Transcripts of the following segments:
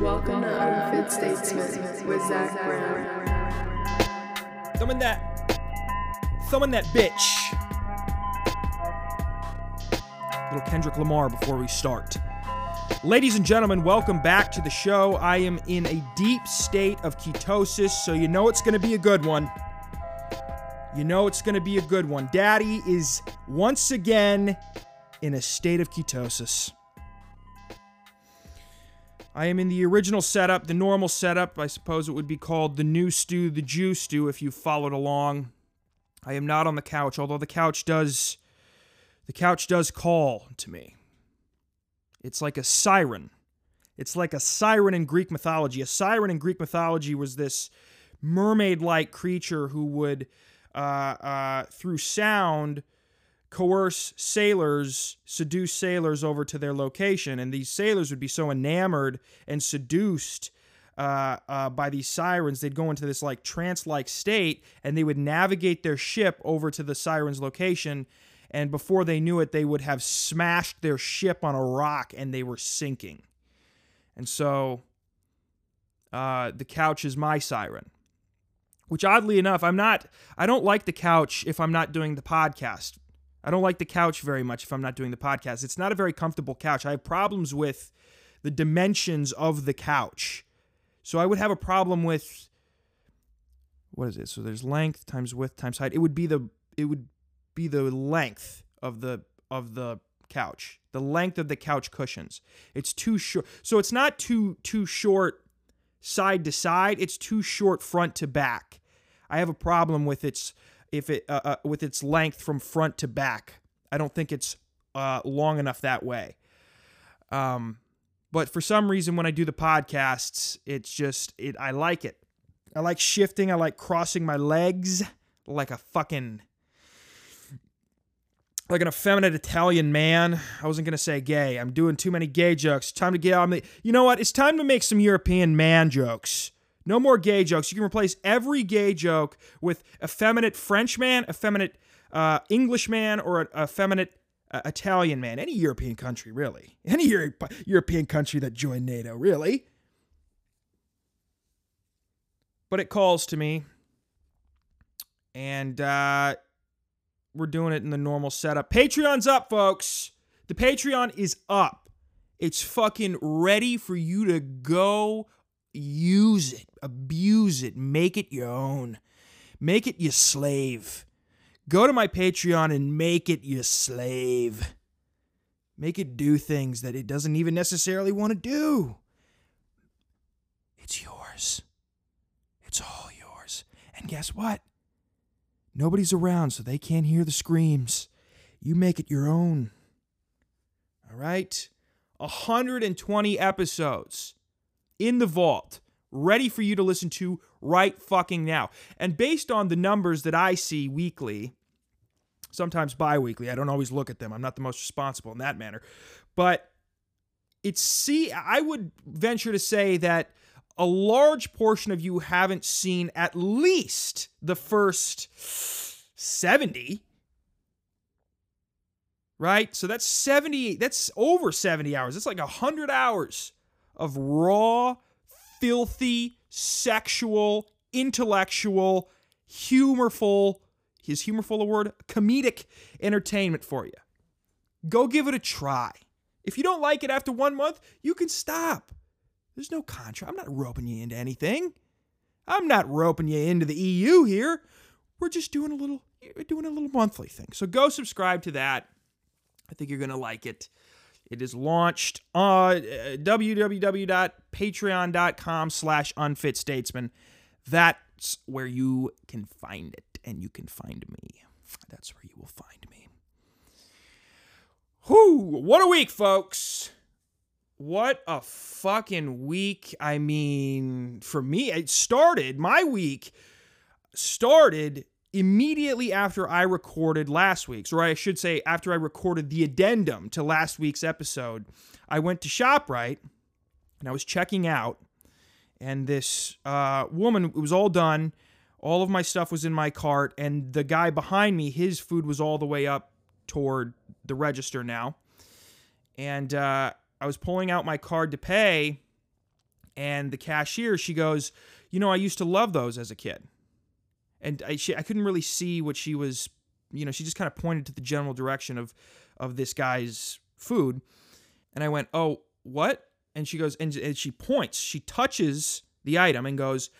Welcome to Unfit Statesman with Zach Brown. Thumbing that. Thumbing that bitch. Little Kendrick Lamar before we start. Ladies and gentlemen, welcome back to the show. I am in a deep state of ketosis, so you know it's going to be a good one. You know it's going to be a good one. Daddy is once again in a state of ketosis. I am in the original setup, the normal setup. I suppose it would be called the new stew, the Jew stew, if you followed along. I am not on the couch, although the couch does the couch does call to me. It's like a siren. It's like a siren in Greek mythology. A siren in Greek mythology was this mermaid-like creature who would, uh, uh, through sound, coerce sailors, seduce sailors over to their location, and these sailors would be so enamored and seduced uh, uh, by these sirens, they'd go into this like trance-like state, and they would navigate their ship over to the siren's location. And before they knew it, they would have smashed their ship on a rock, and they were sinking. And so, uh, the couch is my siren. Which oddly enough, I'm not. I don't like the couch if I'm not doing the podcast I don't like the couch very much if I'm not doing the podcast. It's not a very comfortable couch. I have problems with the dimensions of the couch. So I would have a problem with what is it? So there's length times width times height. It would be the it would be the length of the of the couch. The length of the couch cushions. It's too short. So it's not too too short side to side. It's too short front to back. I have a problem with its if it uh, uh, with its length from front to back. I don't think it's uh, long enough that way. Um, but for some reason, when I do the podcasts, it's just it. I like it. I like shifting. I like crossing my legs like a fucking like an effeminate Italian man. I wasn't gonna say gay. I'm doing too many gay jokes. Time to get on the. You know what? It's time to make some European man jokes. No more gay jokes. You can replace every gay joke with effeminate French man, effeminate uh, English man, or a effeminate uh, Italian man. Any European country, really. Any Euro- European country that joined NATO, really. But it calls to me. And uh, we're doing it in the normal setup. Patreon's up, folks. The Patreon is up. It's fucking ready for you to go use it, abuse it, make it your own, make it your slave. Go to my Patreon and make it your slave. Make it do things that it doesn't even necessarily want to do. It's yours. It's all yours. And guess what? Nobody's around, so they can't hear the screams. You make it your own. All right? 120 episodes in the vault, ready for you to listen to right fucking now. And based on the numbers that I see weekly, sometimes bi weekly, I don't always look at them. I'm not the most responsible in that manner. But it's see, I would venture to say that a large portion of you haven't seen at least the first 70 right so that's 70 that's over 70 hours that's like 100 hours of raw, filthy, sexual, intellectual, humorful, is humorful a word? Comedic entertainment for you. Go give it a try. If you don't like it after one month, you can stop. There's no contract. I'm not roping you into anything. I'm not roping you into the EU here. We're just doing a little doing a little monthly thing. So go subscribe to that. I think you're going to like it. It is launched on uh, www.patreon.com slash unfitstatesman. That's where you can find it, and you can find me. That's where you will find me. Whoo! What a week, folks! What a fucking week. I mean, for me, it started, my week started immediately after I recorded last week's, or I should say, after I recorded the addendum to last week's episode, I went to ShopRite and I was checking out, and this uh, woman, it was all done. All of my stuff was in my cart, and the guy behind me, his food was all the way up toward the register now. And uh, I was pulling out my card to pay, And the cashier, she goes, You know, I used to love those as a kid. And I, she, I couldn't really see what she was, you know, she just kind of pointed to the general direction of, of this guy's food. And I went, Oh, what? And she goes, and, and she points, she touches the item and goes,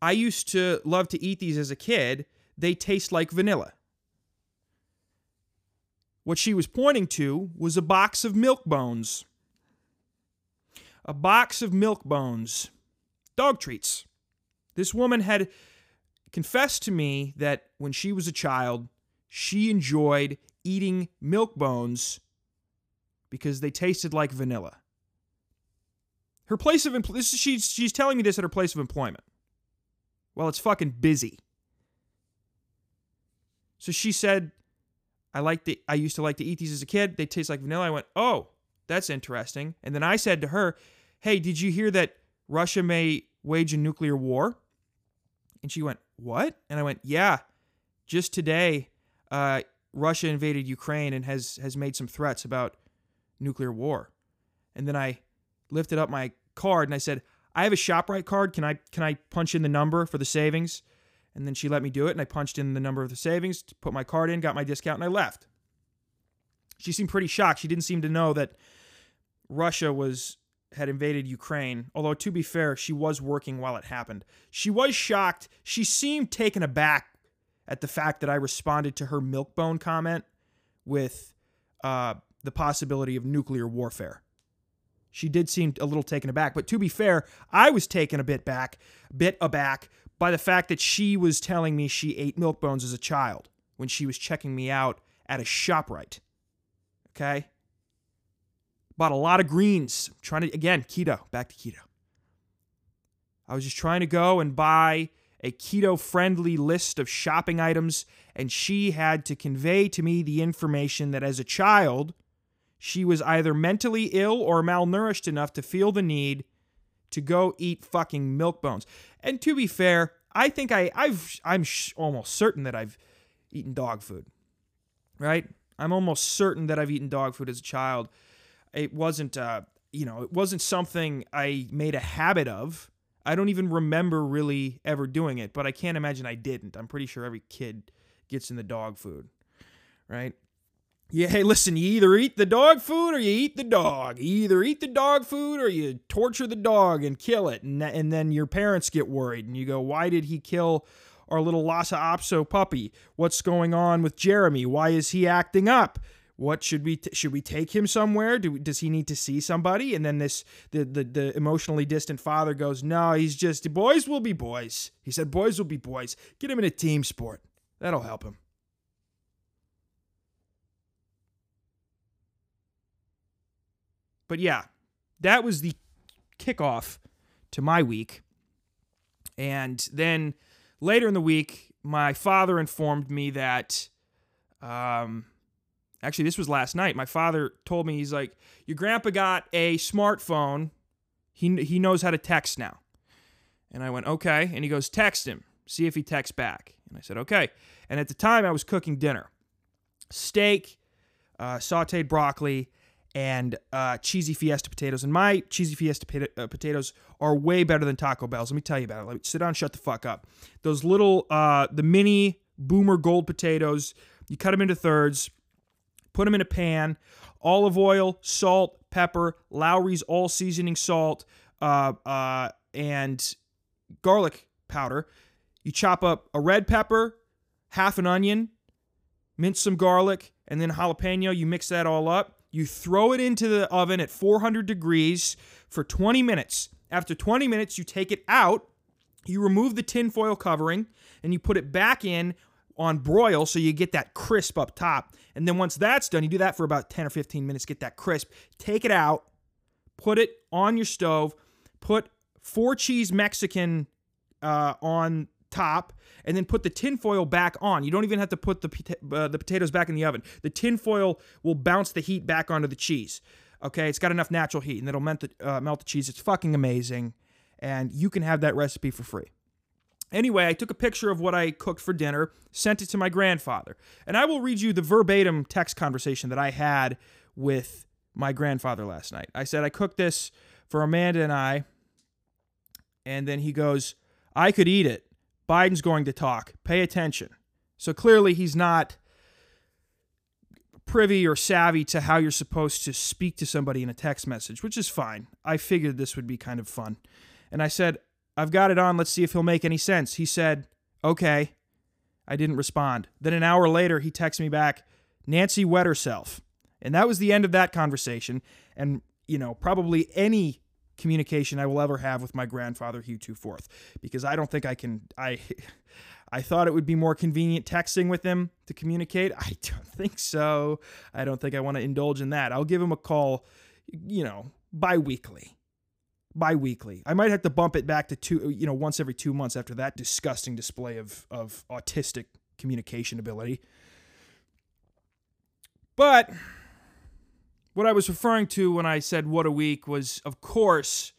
I used to love to eat these as a kid. They taste like vanilla. What she was pointing to was a box of milk bones. A box of milk bones. Dog treats. This woman had confessed to me that when she was a child, she enjoyed eating milk bones because they tasted like vanilla. Her place of employment, she's, she's telling me this at her place of employment. Well, it's fucking busy. So she said, I like the I used to like to eat these as a kid. They taste like vanilla. I went, "Oh, that's interesting." And then I said to her, "Hey, did you hear that Russia may wage a nuclear war?" And she went, "What?" And I went, "Yeah, just today, uh, Russia invaded Ukraine and has has made some threats about nuclear war." And then I lifted up my card and I said, "I have a Shoprite card. Can I can I punch in the number for the savings?" And then she let me do it, and I punched in the number of the savings, put my card in, got my discount, and I left. She seemed pretty shocked. She didn't seem to know that Russia was had invaded Ukraine. Although to be fair, she was working while it happened. She was shocked. She seemed taken aback at the fact that I responded to her milkbone comment with uh, the possibility of nuclear warfare. She did seem a little taken aback, but to be fair, I was taken a bit back, bit aback by the fact that she was telling me she ate milk bones as a child when she was checking me out at a ShopRite. Okay? Bought a lot of greens. Trying to, again, keto, back to keto. I was just trying to go and buy a keto friendly list of shopping items, and she had to convey to me the information that as a child, she was either mentally ill or malnourished enough to feel the need to go eat fucking milk bones. And to be fair, I think I I've I'm sh- almost certain that I've eaten dog food. Right? I'm almost certain that I've eaten dog food as a child. It wasn't uh, you know, it wasn't something I made a habit of. I don't even remember really ever doing it, but I can't imagine I didn't. I'm pretty sure every kid gets in the dog food. Right? Yeah, hey, listen, you either eat the dog food or you eat the dog. You either eat the dog food or you torture the dog and kill it. And, and then your parents get worried and you go, why did he kill our little Lhasa Apso puppy? What's going on with Jeremy? Why is he acting up? What should we t- should we take him somewhere? Do, does he need to see somebody? And then this the, the the emotionally distant father goes, "No, he's just boys will be boys." He said, "Boys will be boys. Get him in a team sport. That'll help him." But yeah, that was the kickoff to my week. And then later in the week, my father informed me that, um, actually, this was last night. My father told me, he's like, Your grandpa got a smartphone. He, he knows how to text now. And I went, Okay. And he goes, Text him. See if he texts back. And I said, Okay. And at the time, I was cooking dinner steak, uh, sauteed broccoli, and uh, cheesy fiesta potatoes. And my cheesy fiesta uh, potatoes are way better than Taco Bell's. Let me tell you about it. Let me sit down, shut the fuck up. Those little, uh, the mini boomer gold potatoes, you cut them into thirds, put them in a pan, olive oil, salt, pepper, Lawry's all seasoning salt, uh, uh, and garlic powder. You chop up a red pepper, half an onion, mince some garlic, and then jalapeno. You mix that all up you throw it into the oven at 400 degrees for 20 minutes. After 20 minutes, you take it out, you remove the tinfoil covering, and you put it back in on broil so you get that crisp up top. And then once that's done, you do that for about 10 or 15 minutes, get that crisp. Take it out, put it on your stove, put four cheese Mexican uh, on top and then put the tinfoil back on. You don't even have to put the, uh, the potatoes back in the oven. The tinfoil will bounce the heat back onto the cheese. Okay, it's got enough natural heat and it'll melt the, uh, melt the cheese. It's fucking amazing. And you can have that recipe for free. Anyway, I took a picture of what I cooked for dinner, sent it to my grandfather. And I will read you the verbatim text conversation that I had with my grandfather last night. I said, I cooked this for Amanda and I And then he goes, I could eat it. Biden's going to talk. Pay attention. So clearly he's not privy or savvy to how you're supposed to speak to somebody in a text message, which is fine. I figured this would be kind of fun. And I said, I've got it on. Let's see if he'll make any sense. He said, okay. I didn't respond. Then an hour later, he texted me back, Nancy wet herself. And that was the end of that conversation. And, you know, probably any communication I will ever have with my grandfather, Hugh Two Fourth, because I don't think I can. I, I thought it would be more convenient texting with him to communicate. I don't think so. I don't think I want to indulge in that. I'll give him a call, you know, bi-weekly. Bi-weekly. I might have to bump it back to two, you know, once every two months after that disgusting display of of autistic communication ability. But what I was referring to when I said what a week was, of course,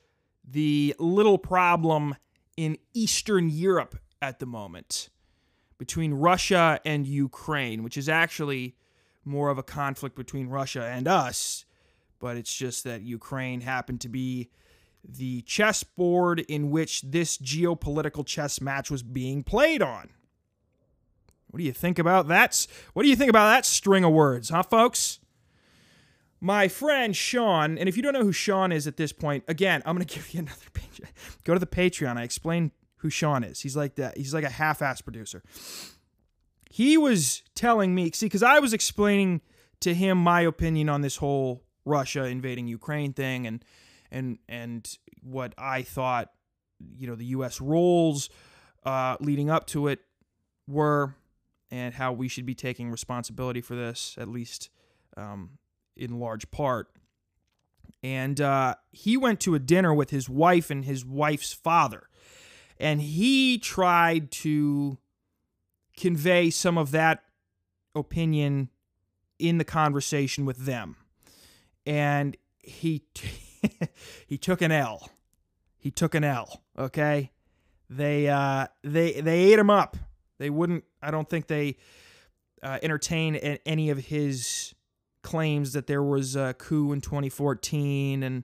the little problem in Eastern Europe at the moment between Russia and Ukraine, which is actually more of a conflict between Russia and us, but it's just that Ukraine happened to be the chessboard in which this geopolitical chess match was being played on. What do you think about that? What do you think about that string of words, huh, folks? My friend Sean, and if you don't know who Sean is at this point, again, I'm going to give you another page. Go to the Patreon. I explain who Sean is. He's like that. He's like a half-ass producer. He was telling me, see, because I was explaining to him my opinion on this whole Russia invading Ukraine thing, and and and what I thought, you know, the U.S. roles uh, leading up to it were, and how we should be taking responsibility for this, at least um, in large part. And uh, he went to a dinner with his wife and his wife's father and he tried to convey some of that opinion in the conversation with them. And he he took an L. He took an L, okay? They uh they they ate him up. They wouldn't I don't think they uh, entertain any of his claims that there was a coup in 2014 and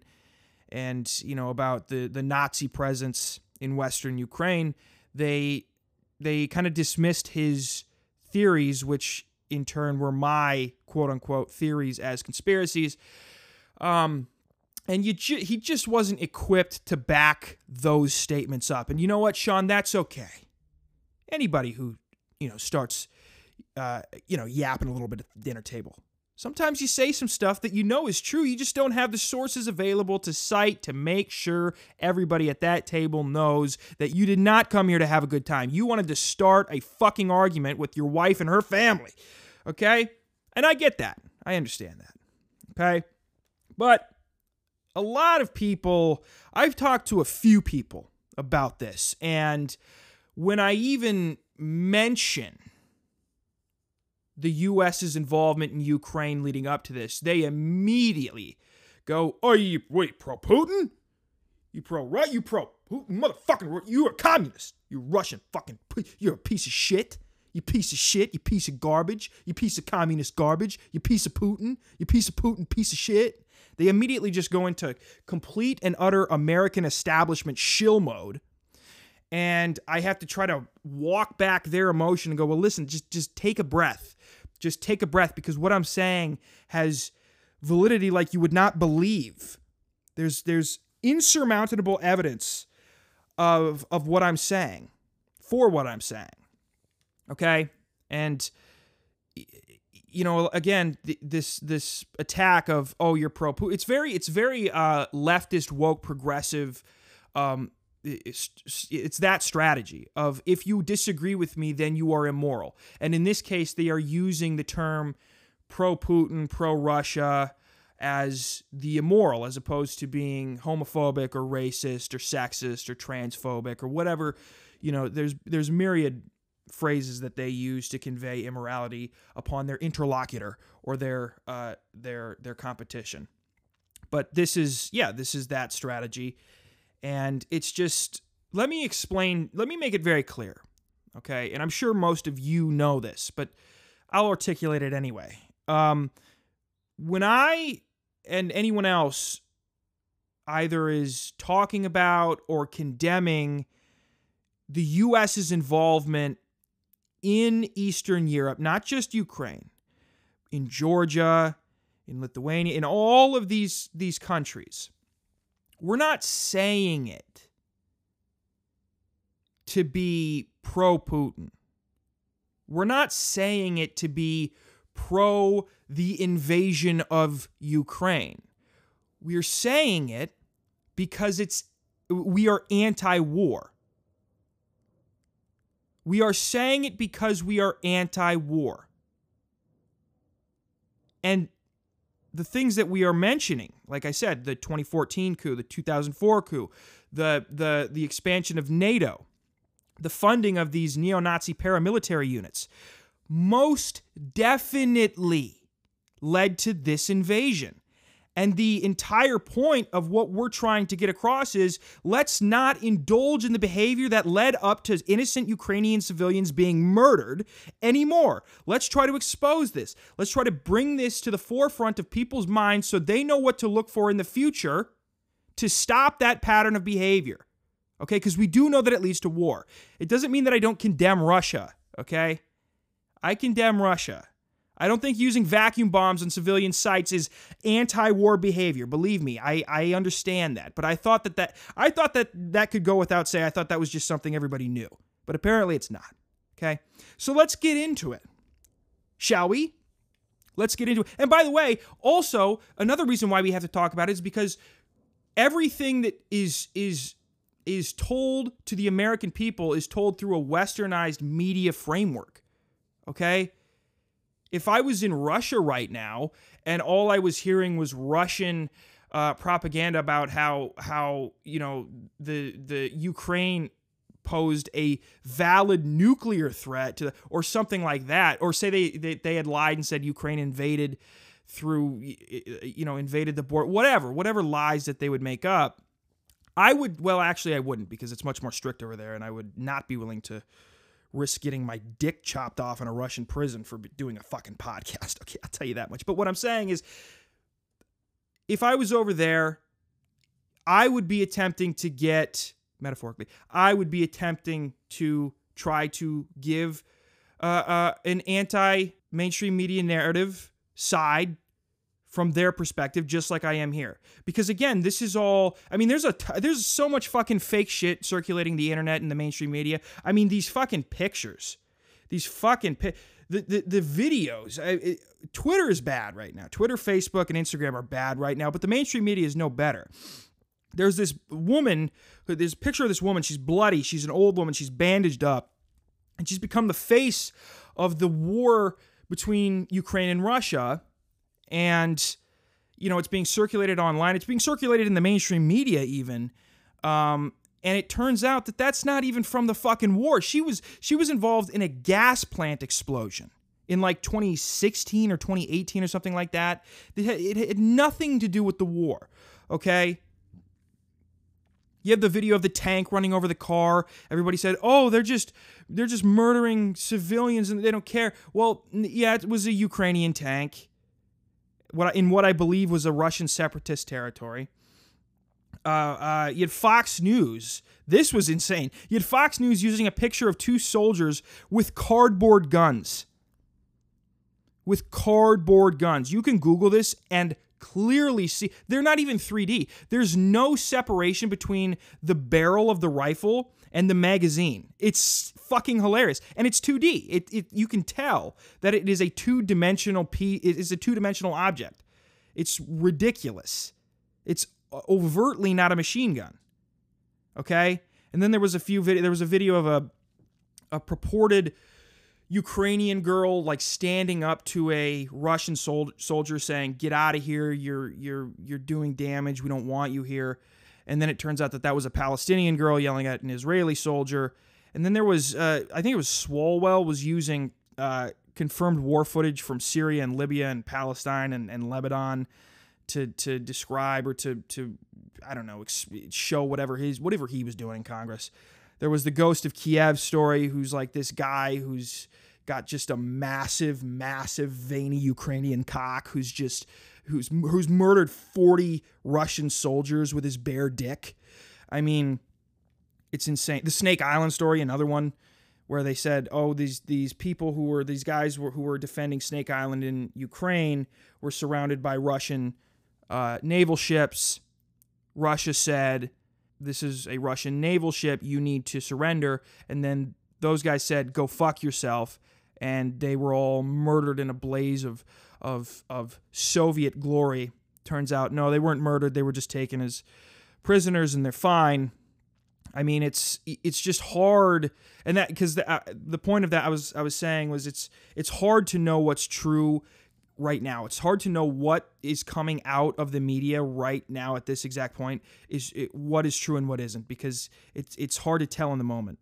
and you know about the the Nazi presence in western Ukraine, they they kind of dismissed his theories, which in turn were my quote unquote theories as conspiracies. Um, and you ju- he just wasn't equipped to back those statements up. And you know what, Sean? That's okay. Anybody who you know starts, uh, you know, yapping a little bit at the dinner table, Sometimes you say some stuff that you know is true, you just don't have the sources available to cite to make sure everybody at that table knows that you did not come here to have a good time. You wanted to start a fucking argument with your wife and her family. Okay? And I get that. I understand that. Okay? But a lot of people, I've talked to a few people about this, and when I even mention the U.S.'s involvement in Ukraine leading up to this, they immediately go, "Oh, you wait, pro Putin? You pro right? You pro Putin? Motherfucking, you a communist? You Russian fucking? You're a piece of shit." You piece of shit, you piece of garbage, you piece of communist garbage, you piece of Putin, you piece of Putin, piece of shit. They immediately just go into complete and utter American establishment shill mode and I have to try to walk back their emotion and go, well, listen, just just take a breath, just take a breath because what I'm saying has validity like you would not believe. There's there's insurmountable evidence of of what I'm saying for what I'm saying. Okay, and you know again this this attack of oh you're pro Putin it's very it's very uh leftist woke progressive um it's, it's that strategy of if you disagree with me, then you are immoral. And in this case, they are using the term pro Putin, pro Russia as the immoral, as opposed to being homophobic or racist or sexist or transphobic or whatever. You know, there's there's myriad phrases that they use to convey immorality upon their interlocutor or their uh, their their competition. But this is yeah, this is that strategy and it's just, let me explain, let me make it very clear. Okay. And I'm sure most of you know this, but I'll articulate it anyway. Um, when I and anyone else either is talking about or condemning the US's involvement in Eastern Europe, not just Ukraine, in Georgia, in Lithuania, in all of these, these countries. We're not saying it to be pro Putin. We're not saying it to be pro the invasion of Ukraine. We're saying it because it's we are anti-war. We are saying it because we are anti-war. And the things that we are mentioning, like I said, the 2014 coup, the 2004 coup, the the the expansion of NATO, the funding of these neo-Nazi paramilitary units, most definitely led to this invasion. And the entire point of what we're trying to get across is let's not indulge in the behavior that led up to innocent Ukrainian civilians being murdered anymore. Let's try to expose this. Let's try to bring this to the forefront of people's minds so they know what to look for in the future to stop that pattern of behavior. Okay? Because we do know that it leads to war. It doesn't mean that I don't condemn Russia. Okay? I condemn Russia. I don't think using vacuum bombs on civilian sites is anti-war behavior. Believe me, I, I understand that. But I thought that, that I thought that that could go without say. I thought that was just something everybody knew. But apparently it's not. Okay? So let's get into it. Shall we? Let's get into it. And by the way, also another reason why we have to talk about it is because everything that is is is told to the American people is told through a westernized media framework. Okay? If I was in Russia right now and all I was hearing was Russian uh, propaganda about how how you know the the Ukraine posed a valid nuclear threat to or something like that or say they, they they had lied and said Ukraine invaded through you know invaded the border whatever whatever lies that they would make up I would well actually I wouldn't because it's much more strict over there and I would not be willing to risk getting my dick chopped off in a Russian prison for doing a fucking podcast. Okay, I'll tell you that much. But what I'm saying is, if I was over there, I would be attempting to get, metaphorically, I would be attempting to try to give uh, uh, an anti mainstream media narrative side from their perspective just like I am here. Because again, this is all I mean there's a t- there's so much fucking fake shit circulating the internet and the mainstream media. I mean these fucking pictures. These fucking pi- the, the the videos. I, it, Twitter is bad right now. Twitter, Facebook and Instagram are bad right now, but the mainstream media is no better. There's this woman, there's a picture of this woman, she's bloody, she's an old woman, she's bandaged up, and she's become the face of the war between Ukraine and Russia and you know it's being circulated online. It's being circulated in the mainstream media even. Um, and it turns out that that's not even from the fucking war. She was she was involved in a gas plant explosion in like 2016 or 2018 or something like that. It had, it had nothing to do with the war okay? You have the video of the tank running over the car. Everybody said oh they're just they're just murdering civilians and they don't care. Well yeah it was a ukrainian tank what in what I believe was a Russian separatist territory. Uh, uh, you had Fox News. This was insane. You had Fox News using a picture of two soldiers with cardboard guns. With cardboard guns. You can Google this and clearly see they're not even 3D. There's no separation between the barrel of the rifle and the magazine. It's fucking hilarious, and it's 2D. It, it you can tell that it is a two dimensional p. It is a two dimensional object. It's ridiculous. It's overtly not a machine gun. Okay, and then there was a few video. There was a video of a a purported Ukrainian girl like standing up to a Russian sol- soldier saying, "Get out of here! You're you're you're doing damage. We don't want you here." And then it turns out that that was a Palestinian girl yelling at an Israeli soldier. And then there was, uh, I think it was Swalwell was using uh, confirmed war footage from Syria and Libya and Palestine and, and Lebanon to to describe or to to I don't know show whatever his whatever he was doing in Congress. There was the Ghost of Kiev story, who's like this guy who's got just a massive, massive veiny Ukrainian cock who's just who's who's murdered 40 Russian soldiers with his bare dick. I mean, it's insane. The Snake Island story, another one where they said, "Oh, these these people who were these guys were, who were defending Snake Island in Ukraine were surrounded by Russian uh, naval ships." Russia said, "This is a Russian naval ship. You need to surrender." And then those guys said, "Go fuck yourself." And they were all murdered in a blaze of of of Soviet glory. Turns out, no, they weren't murdered. They were just taken as prisoners, and they're fine. I mean, it's it's just hard, and that because the uh, the point of that I was I was saying was it's it's hard to know what's true right now. It's hard to know what is coming out of the media right now at this exact point is it, what is true and what isn't because it's it's hard to tell in the moment.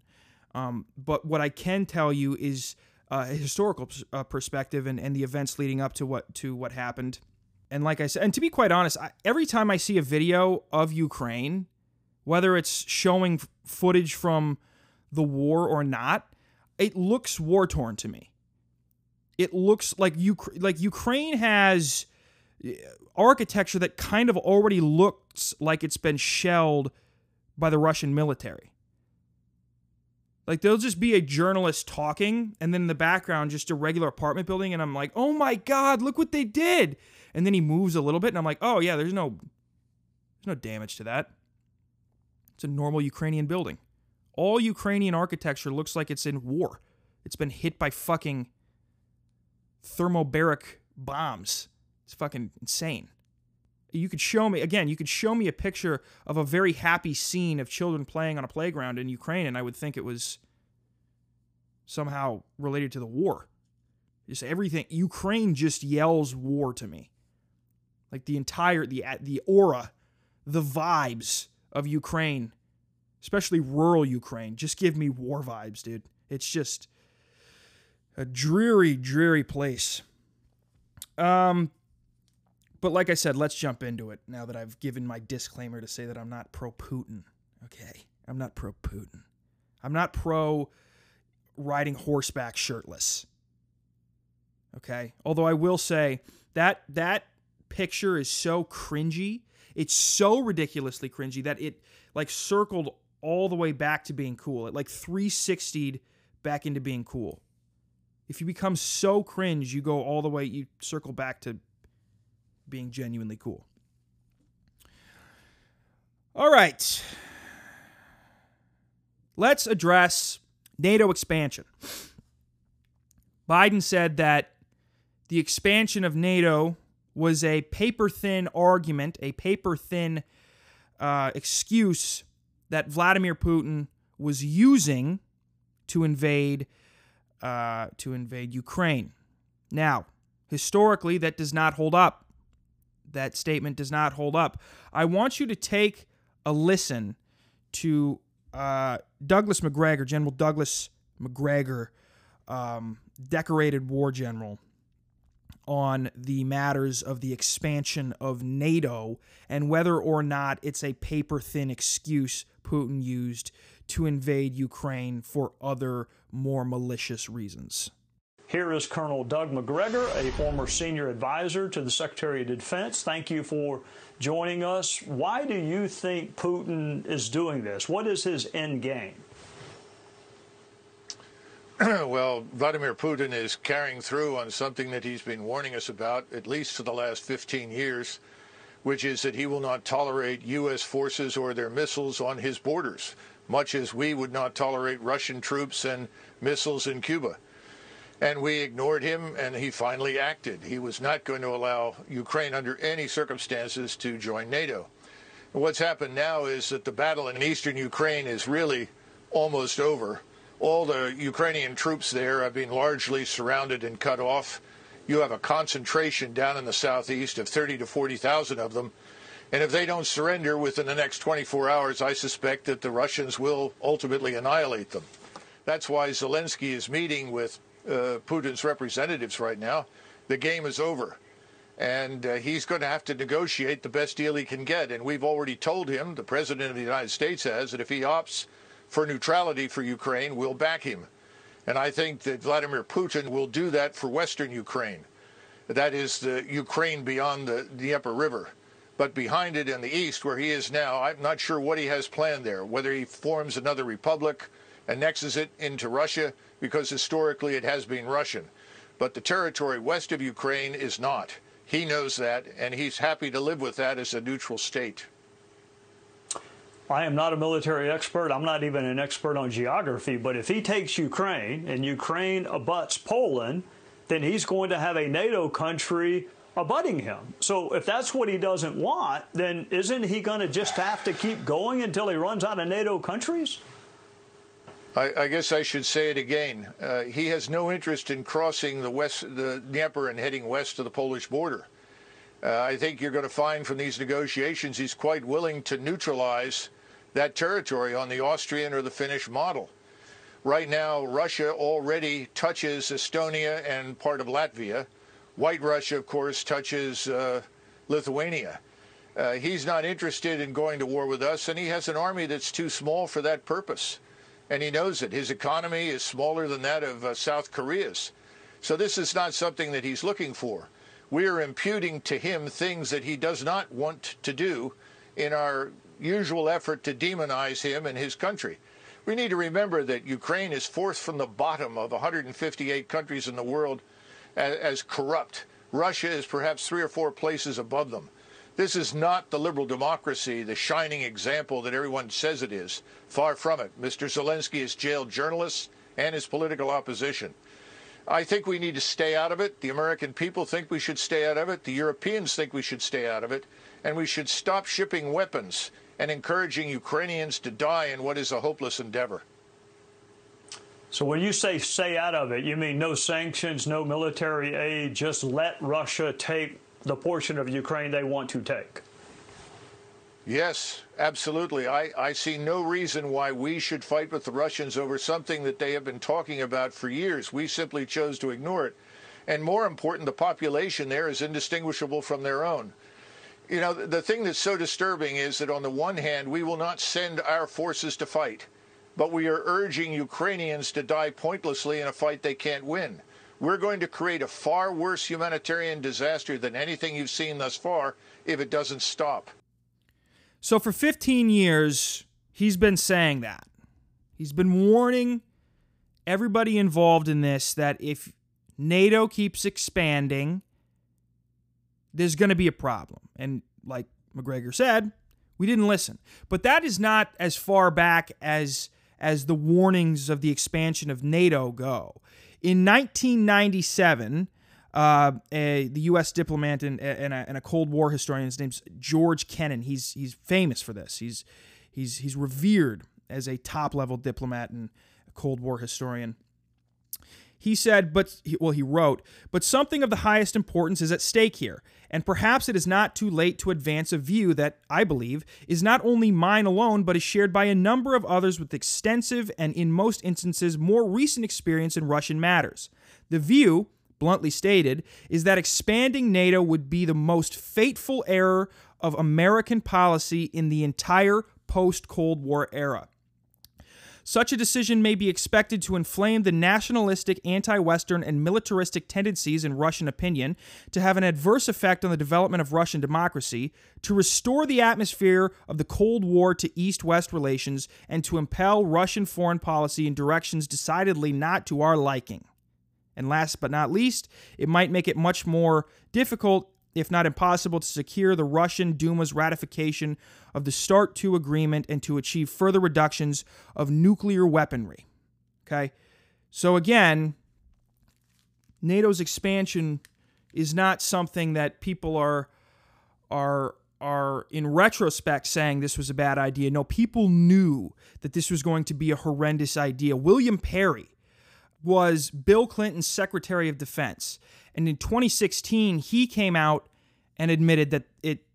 Um, but what I can tell you is uh, historical uh, perspective and, and the events leading up to what to what happened. And like I said, and to be quite honest, I, every time I see a video of Ukraine whether it's showing footage from the war or not, it looks war torn to me. It looks like Uk- like Ukraine has uh, architecture that kind of already looks like it's been shelled by the Russian military. Like there'll just be a journalist talking, and then in the background, just a regular apartment building, and I'm like, oh my god, look what they did. And then he moves a little bit, and I'm like, oh yeah, there's no, there's no damage to that. It's a normal Ukrainian building. All Ukrainian architecture looks like it's in war. It's been hit by fucking thermobaric bombs. It's fucking insane. You could show me, again, you could show me a picture of a very happy scene of children playing on a playground in Ukraine, and I would think it was somehow related to the war. Just everything. Ukraine just yells war to me. Like the entire, the, the aura, the vibes of Ukraine, especially rural Ukraine, just give me war vibes, dude. It's just a dreary, dreary place. Um, but like I said, let's jump into it now that I've given my disclaimer to say that I'm not pro Putin. Okay, I'm not pro Putin. I'm not pro riding horseback shirtless. Okay, although I will say that that picture is so cringy it's so ridiculously cringy that it like circled all the way back to being cool. It like 360'd back into being cool. If you become so cringe, you go all the way, you circle back to being genuinely cool. All right. Let's address NATO expansion. Biden said that the expansion of NATO was a paper thin argument, a paper thin uh, excuse that Vladimir Putin was using to invade uh, to invade Ukraine. Now, historically, that does not hold up. That statement does not hold up. I want you to take a listen to uh, Douglas Macgregor, General Douglas Macgregor, um, decorated war general on the matters of the expansion of NATO and whether or not it's a paper thin excuse Putin used to invade Ukraine for other more malicious reasons. Here is Colonel Doug Macgregor, a former senior advisor to the Secretary of Defense. Thank you for joining us. Why do you think Putin is doing this? What is his end game? well, Vladimir Putin is carrying through on something that he's been warning us about at least for the last 15 years, which is that he will not tolerate U.S. forces or their missiles on his borders, much as we would not tolerate Russian troops and missiles in Cuba. And we ignored him, and he finally acted. He was not going to allow Ukraine, under any circumstances, to join NATO. What's happened now is that the battle in eastern Ukraine is really almost over all the Ukrainian troops there have been largely surrounded and cut off. You have a concentration down in the southeast of 30 to 40,000 of them. And if they don't surrender within the next 24 hours, I suspect that the Russians will ultimately annihilate them. That's why Zelensky is meeting with uh, Putin's representatives right now. The game is over. And uh, he's going to have to negotiate the best deal he can get. And we've already told him, the President of the United States has, that if he opts for neutrality for Ukraine, we'll back him. And I think that Vladimir Putin will do that for Western Ukraine. That is the Ukraine beyond the Dnieper River. But behind it in the east, where he is now, I'm not sure what he has planned there, whether he forms another republic, annexes it into Russia, because historically it has been Russian. But the territory west of Ukraine is not. He knows that, and he's happy to live with that as a neutral state. I am not a military expert. I'm not even an expert on geography. But if he takes Ukraine and Ukraine abuts Poland, then he's going to have a NATO country abutting him. So if that's what he doesn't want, then isn't he going to just have to keep going until he runs out of NATO countries? I, I guess I should say it again. Uh, he has no interest in crossing the west, the Dnieper, and heading west to the Polish border. Uh, I think you're going to find from these negotiations he's quite willing to neutralize that territory on the Austrian or the Finnish model. Right now, Russia already touches Estonia and part of Latvia. White Russia, of course, touches uh, Lithuania. Uh, he's not interested in going to war with us, and he has an army that's too small for that purpose. And he knows it. His economy is smaller than that of uh, South Korea's. So this is not something that he's looking for. We are imputing to him things that he does not want to do in our usual effort to demonize him and his country. We need to remember that Ukraine is fourth from the bottom of 158 countries in the world as, as corrupt. Russia is perhaps three or four places above them. This is not the liberal democracy, the shining example that everyone says it is. Far from it. Mr. Zelensky has jailed journalists and his political opposition. I think we need to stay out of it. The American people think we should stay out of it. The Europeans think we should stay out of it. And we should stop shipping weapons and encouraging Ukrainians to die in what is a hopeless endeavor. So when you say stay out of it, you mean no sanctions, no military aid, just let Russia take the portion of Ukraine they want to take? Yes, absolutely. I, I see no reason why we should fight with the Russians over something that they have been talking about for years. We simply chose to ignore it. And more important, the population there is indistinguishable from their own. You know, the thing that's so disturbing is that on the one hand, we will not send our forces to fight, but we are urging Ukrainians to die pointlessly in a fight they can't win. We're going to create a far worse humanitarian disaster than anything you've seen thus far if it doesn't stop. So for 15 years, he's been saying that. He's been warning everybody involved in this that if NATO keeps expanding, there's going to be a problem. And like Macgregor said, we didn't listen. But that is not as far back as as the warnings of the expansion of NATO go. In 1997, uh, a, the U.S. diplomat and, and, a, and, a, Cold War historian, his name's George Kennan. He's he's famous for this. He's he's he's revered as a top level diplomat and Cold War historian. He said, but, well, he wrote, but something of the highest importance is at stake here, and perhaps it is not too late to advance a view that, I believe, is not only mine alone, but is shared by a number of others with extensive and, in most instances, more recent experience in Russian matters. The view, bluntly stated, is that expanding NATO would be the most fateful error of American policy in the entire post Cold War era. Such a decision may be expected to inflame the nationalistic, anti Western, and militaristic tendencies in Russian opinion, to have an adverse effect on the development of Russian democracy, to restore the atmosphere of the Cold War to East West relations, and to impel Russian foreign policy in directions decidedly not to our liking. And last but not least, it might make it much more difficult if not impossible, to secure the Russian Duma's ratification of the START 2 agreement and to achieve further reductions of nuclear weaponry. Okay? So again, NATO's expansion is not something that people are are are in retrospect saying this was a bad idea. No, people knew that this was going to be a horrendous idea. William Perry was Bill Clinton's Secretary of Defense. And in 2016, he came out and admitted that it,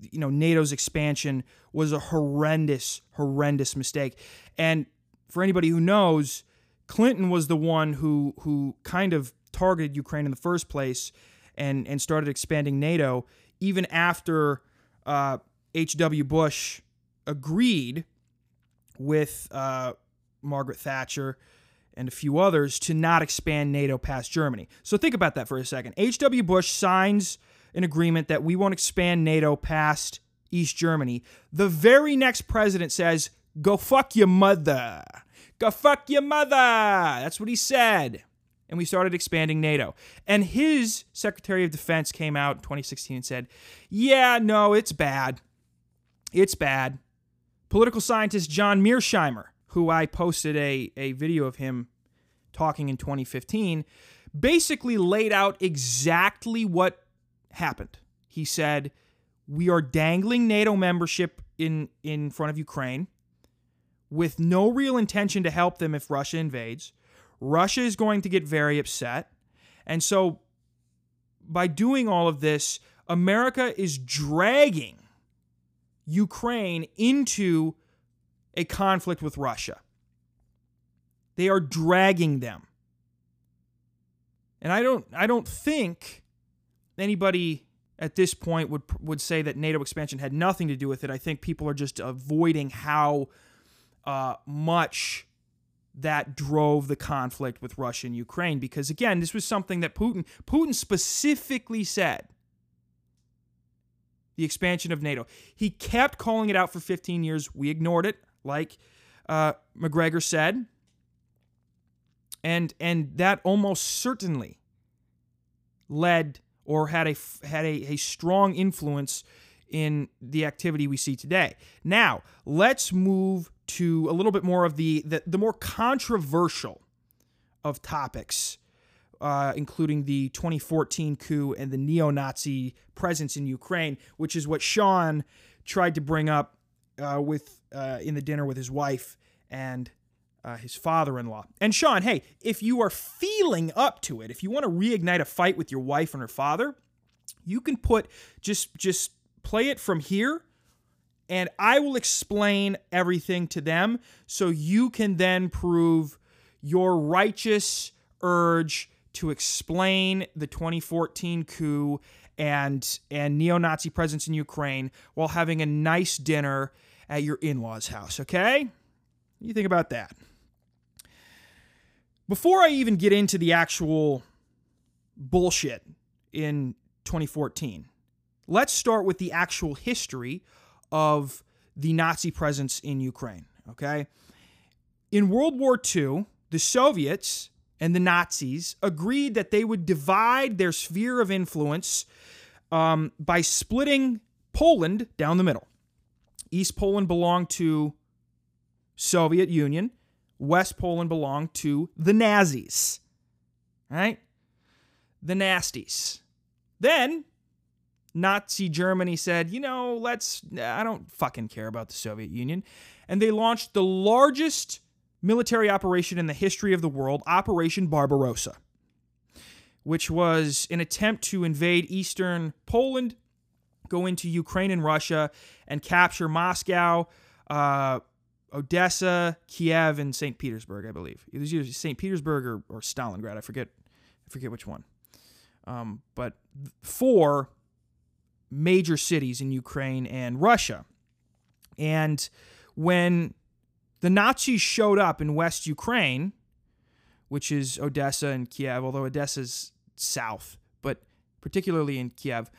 you know, NATO's expansion was a horrendous, horrendous mistake. And for anybody who knows, Clinton was the one who who kind of targeted Ukraine in the first place and and started expanding NATO even after uh, H.W. Bush agreed with uh, Margaret Thatcher and a few others to not expand NATO past Germany. So think about that for a second. H.W. Bush signs an agreement that we won't expand NATO past East Germany. The very next president says, Go fuck your mother. Go fuck your mother. That's what he said. And we started expanding NATO. And his Secretary of Defense came out in 2016 and said, Yeah, no, it's bad. It's bad. Political scientist John Mearsheimer, who I posted a, a video of him talking in 2015, basically laid out exactly what happened. He said, We are dangling NATO membership in, in front of Ukraine with no real intention to help them if Russia invades. Russia is going to get very upset. And so, by doing all of this, America is dragging Ukraine into a conflict with Russia. They are dragging them. And I don't I don't think anybody at this point would would say that NATO expansion had nothing to do with it. I think people are just avoiding how uh, much that drove the conflict with Russia and Ukraine because again, this was something that Putin Putin specifically said the expansion of NATO. He kept calling it out for 15 years. We ignored it, like uh, Macgregor said, and and that almost certainly led or had a had a, a strong influence in the activity we see today. Now, let's move to a little bit more of the the, the more controversial of topics, uh, including the 2014 coup and the neo-Nazi presence in Ukraine, which is what Sean tried to bring up uh, with uh, in the dinner with his wife and uh, his father-in-law. And Sean, hey, if you are feeling up to it, if you want to reignite a fight with your wife and her father, you can put just just play it from here and I will explain everything to them so you can then prove your righteous urge to explain the 2014 coup and and neo-Nazi presence in Ukraine while having a nice dinner at your in-laws' house, okay? You think about that? Before I even get into the actual bullshit in 2014, let's start with the actual history of the Nazi presence in Ukraine. Okay. In World War II, the Soviets and the Nazis agreed that they would divide their sphere of influence um, by splitting Poland down the middle. East Poland belonged to Soviet Union. West Poland belonged to the Nazis. Right? The nasties. Then Nazi Germany said, you know, let's, I don't fucking care about the Soviet Union. And they launched the largest military operation in the history of the world, Operation Barbarossa, which was an attempt to invade eastern Poland, go into Ukraine and Russia, and capture Moscow, uh, Odessa, Kiev, and St. Petersburg, I believe. It was either St. Petersburg or, or Stalingrad. I forget, I forget which one. Um, but four major cities in Ukraine and Russia. And when the Nazis showed up in West Ukraine, which is Odessa and Kiev, although Odessa's south, but particularly in Kiev,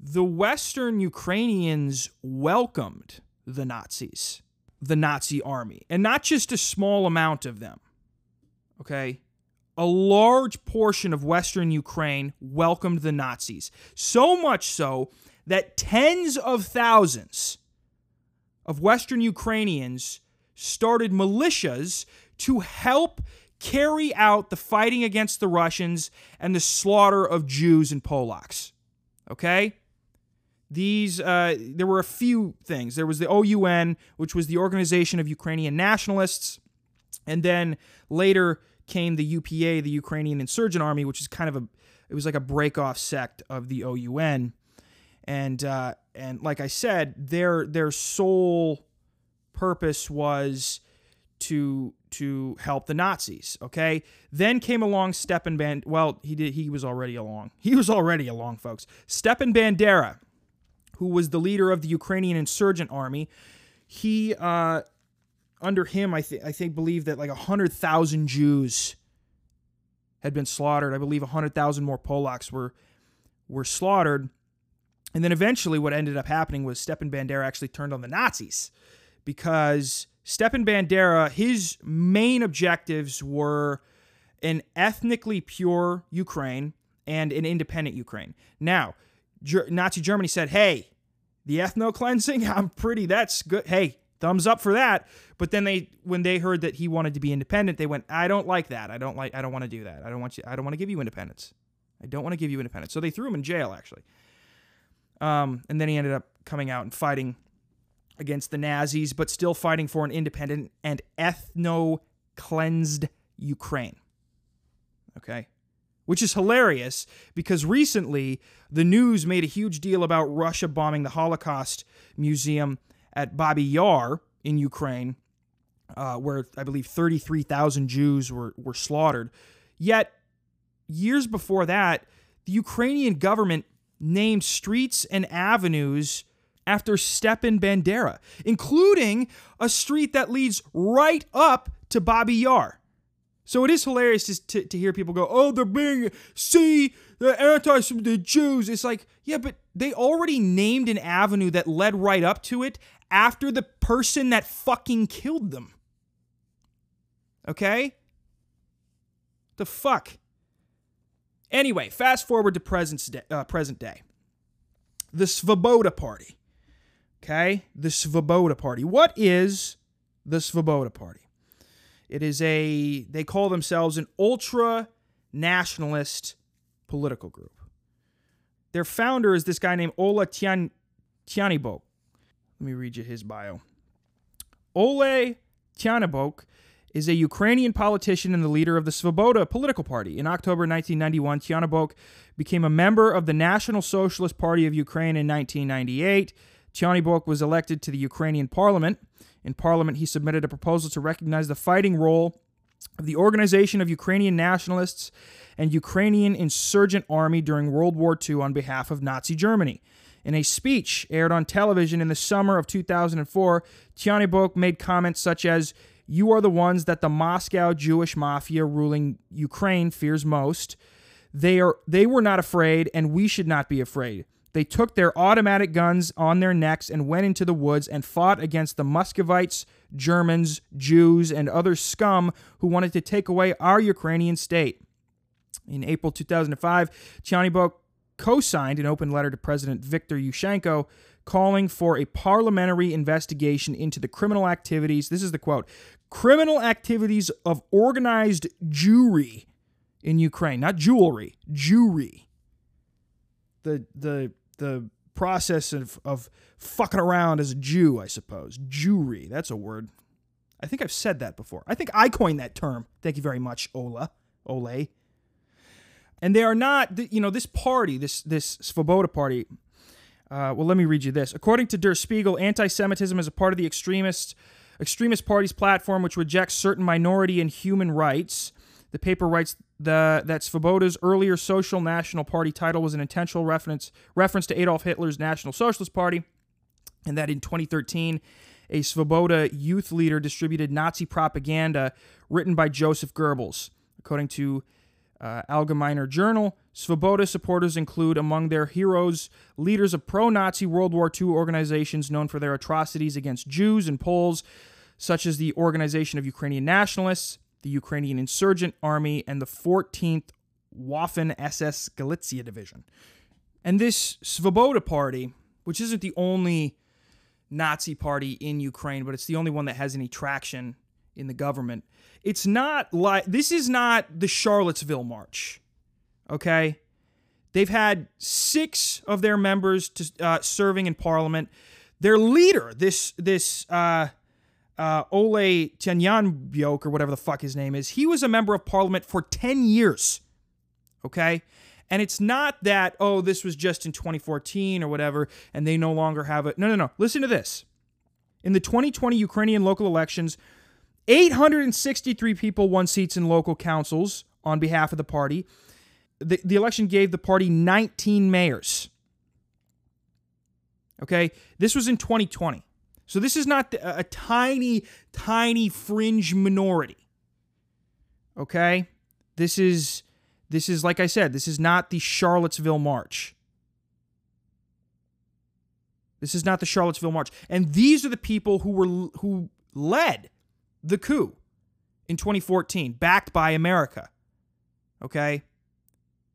the Western Ukrainians welcomed the Nazis, the Nazi army, and not just a small amount of them. Okay? a large portion of Western Ukraine welcomed the Nazis. So much so that tens of thousands of Western Ukrainians started militias to help carry out the fighting against the Russians and the slaughter of Jews and Polacks. Okay? These, uh, there were a few things. There was the OUN, which was the Organization of Ukrainian Nationalists, and then later came the UPA, the Ukrainian Insurgent Army, which is kind of a it was like a break off sect of the OUN, and uh, and like I said, their their sole purpose was to to help the Nazis. Okay, then came along Stepan Band. Well, he did. He was already along. He was already along, folks. Stepan Bandera, who was the leader of the Ukrainian Insurgent Army, he uh, under him, I think I think believe that like hundred thousand Jews had been slaughtered. I believe hundred thousand more Polacks were were slaughtered. And then eventually, what ended up happening was Stepan Bandera actually turned on the Nazis because Stepan Bandera, his main objectives were an ethnically pure Ukraine and an independent Ukraine. Now, Ger- Nazi Germany said, hey, the ethno cleansing, I'm pretty, that's good. Hey, thumbs up for that. But then they, when they heard that he wanted to be independent, they went, I don't like that. I don't like, I don't want to do that. I don't want you, I don't want to give you independence. I don't want to give you independence. So they threw him in jail, actually. Um, and then he ended up coming out and fighting against the Nazis, but still fighting for an independent and ethno cleansed Ukraine. Okay. Which is hilarious because recently the news made a huge deal about Russia bombing the Holocaust Museum at Babi Yar in Ukraine, uh, where I believe 33,000 Jews were, were slaughtered. Yet, years before that, the Ukrainian government named streets and avenues after Stepan Bandera, including a street that leads right up to Babi Yar. So it is hilarious to, to, to, hear people go, oh, they're being, see, the anti the Jews. It's like, yeah, but they already named an avenue that led right up to it after the person that fucking killed them. Okay? The fuck? Anyway, fast forward to present day, uh, present day. The Svoboda Party. Okay? The Svoboda Party. What is the Svoboda Party? It is a, they call themselves an ultra nationalist political group. Their founder is this guy named Ola Tian, Tyahnybok. Let me read you his bio. Ole Tyahnybok is a Ukrainian politician and the leader of the Svoboda political party. In October 1991, Tyahnybok became a member of the National Socialist Party of Ukraine in 1998. Tyahnybok was elected to the Ukrainian parliament. In Parliament, he submitted a proposal to recognize the fighting role of the Organization of Ukrainian Nationalists and Ukrainian Insurgent Army during World War II on behalf of Nazi Germany. In a speech aired on television in the summer of 2004, Tyahnybok made comments such as, You are the ones that the Moscow Jewish mafia ruling Ukraine fears most. They, are, they were not afraid, and we should not be afraid. They took their automatic guns on their necks and went into the woods and fought against the Muscovites, Germans, Jews, and other scum who wanted to take away our Ukrainian state. In April 2005, Tyahnybok co signed an open letter to President Viktor Yushchenko calling for a parliamentary investigation into the criminal activities. This is the quote criminal activities of organized Jewry in Ukraine, not jewelry, Jewry. The, the the process of, of fucking around as a Jew, I suppose. Jewry, that's a word. I think I've said that before. I think I coined that term. Thank you very much, Ola. Ole. And they are not, you know, this party, this this Svoboda party. Uh, well, let me read you this. According to Der Spiegel, anti-Semitism is a part of the extremist extremist party's platform, which rejects certain minority and human rights. The paper writes the, that Svoboda's earlier Social National Party title was an intentional reference, reference to Adolf Hitler's National Socialist Party, and that in 2013, a Svoboda youth leader distributed Nazi propaganda written by Joseph Goebbels. According to uh, Allgemeiner Journal, Svoboda supporters include among their heroes leaders of pro Nazi World War II organizations known for their atrocities against Jews and Poles, such as the Organization of Ukrainian Nationalists, the Ukrainian Insurgent Army, and the 14th Waffen SS Galicia Division. And this Svoboda Party, which isn't the only Nazi party in Ukraine, but it's the only one that has any traction in the government. It's not like this is not the Charlottesville March. Okay? They've had six of their members to, uh, serving in parliament. Their leader, this this uh, uh, Ole Tyahnybok, or whatever the fuck his name is, he was a member of parliament for 10 years. Okay? And it's not that, oh, this was just in 2014 or whatever, and they no longer have it. No, no, no. Listen to this. In the 2020 Ukrainian local elections, 863 people won seats in local councils on behalf of the party. The, the election gave the party 19 mayors. Okay? This was in 2020. So this is not a, a tiny, tiny fringe minority. Okay? This is this is like I said, this is not the Charlottesville March. This is not the Charlottesville March. And these are the people who were who led the coup in 2014, backed by America. Okay?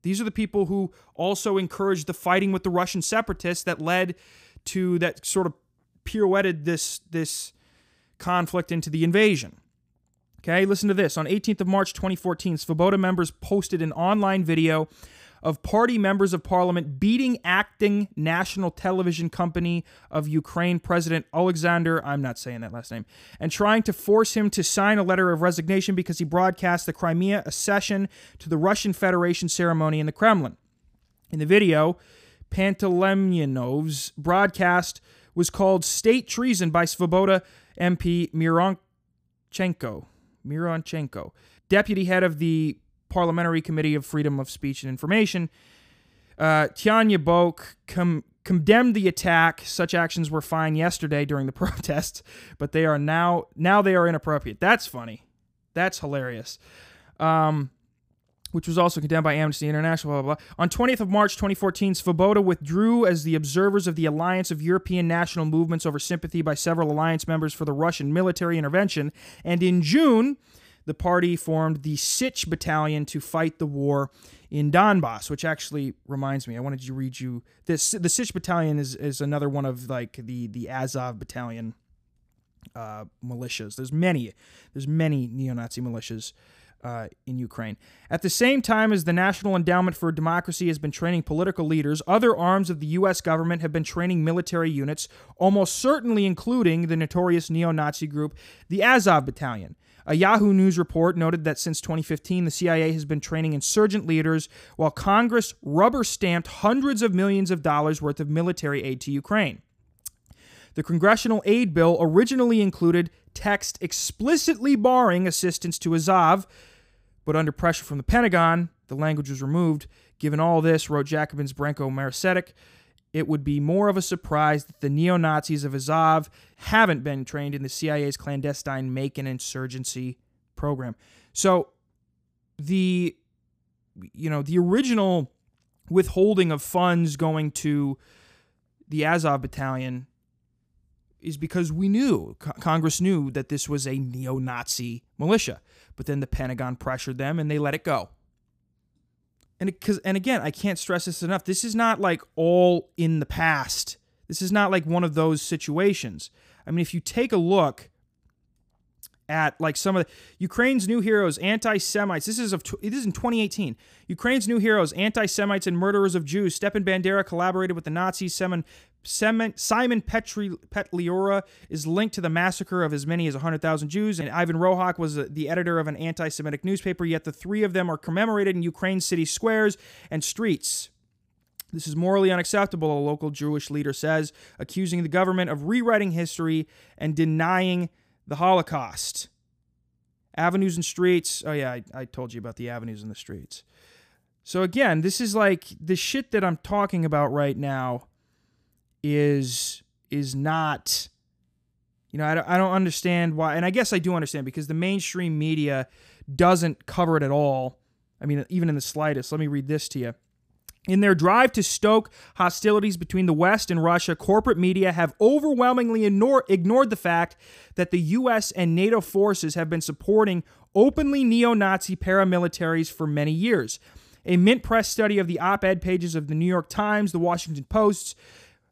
These are the people who also encouraged the fighting with the Russian separatists that led to that sort of pirouetted this this conflict into the invasion. Okay, listen to this. On 18th of March 2014, Svoboda members posted an online video of party members of parliament beating acting national television company of Ukraine President Alexander, I'm not saying that last name, and trying to force him to sign a letter of resignation because he broadcast the Crimea accession to the Russian Federation ceremony in the Kremlin. In the video, Panteleymonov's broadcast was called State Treason by Svoboda MP Mironchenko. Mironchenko, deputy head of the Parliamentary Committee of Freedom of Speech and Information. Uh, Boke com- condemned the attack. Such actions were fine yesterday during the protests, but they are now now they are inappropriate. That's funny. That's hilarious. Um, which was also condemned by Amnesty International. Blah, blah, blah. On 20th of March 2014, Svoboda withdrew as the observers of the Alliance of European National Movements over sympathy by several alliance members for the Russian military intervention. And in June, the party formed the Sich Battalion to fight the war in Donbass, which actually reminds me, I wanted to read you this. The Sich Battalion is, is another one of like the the Azov Battalion uh, militias. There's many, there's many neo-Nazi militias uh, in Ukraine. At the same time as the National Endowment for Democracy has been training political leaders, other arms of the U.S. government have been training military units, almost certainly including the notorious neo Nazi group, the Azov Battalion. A Yahoo News report noted that since 2015, the CIA has been training insurgent leaders while Congress rubber stamped hundreds of millions of dollars worth of military aid to Ukraine. The congressional aid bill originally included text explicitly barring assistance to Azov, but under pressure from the Pentagon, the language was removed. Given all this, wrote Jacobin's Branko Marcetic, it would be more of a surprise that the neo Nazis of Azov haven't been trained in the CIA's clandestine Macon insurgency program. So the you know, the original withholding of funds going to the Azov battalion is because we knew Congress knew that this was a neo-Nazi militia, but then the Pentagon pressured them and they let it go and because and again i can't stress this enough this is not like all in the past this is not like one of those situations i mean if you take a look at like some of the, Ukraine's new heroes, anti-Semites. This is of this is in 2018. Ukraine's new heroes, anti-Semites and murderers of Jews. Stepan Bandera collaborated with the Nazis. Simon Simon, Petri, Petliura is linked to the massacre of as many as 100,000 Jews, and Ivan Rohach was uh, the editor of an anti-Semitic newspaper. Yet the three of them are commemorated in Ukraine's city squares and streets. This is morally unacceptable, a local Jewish leader says, accusing the government of rewriting history and denying the Holocaust. Avenues and streets. Oh, yeah, I, I told you about the avenues and the streets. So, again, this is like the shit that I'm talking about right now is is not you know I don't, I don't understand why and i guess i do understand because the mainstream media doesn't cover it at all i mean even in the slightest let me read this to you in their drive to stoke hostilities between the West and Russia, corporate media have overwhelmingly ignore, ignored the fact that the U.S. and NATO forces have been supporting openly neo Nazi paramilitaries for many years. A Mint Press study of the op ed pages of the New York Times, the Washington Post,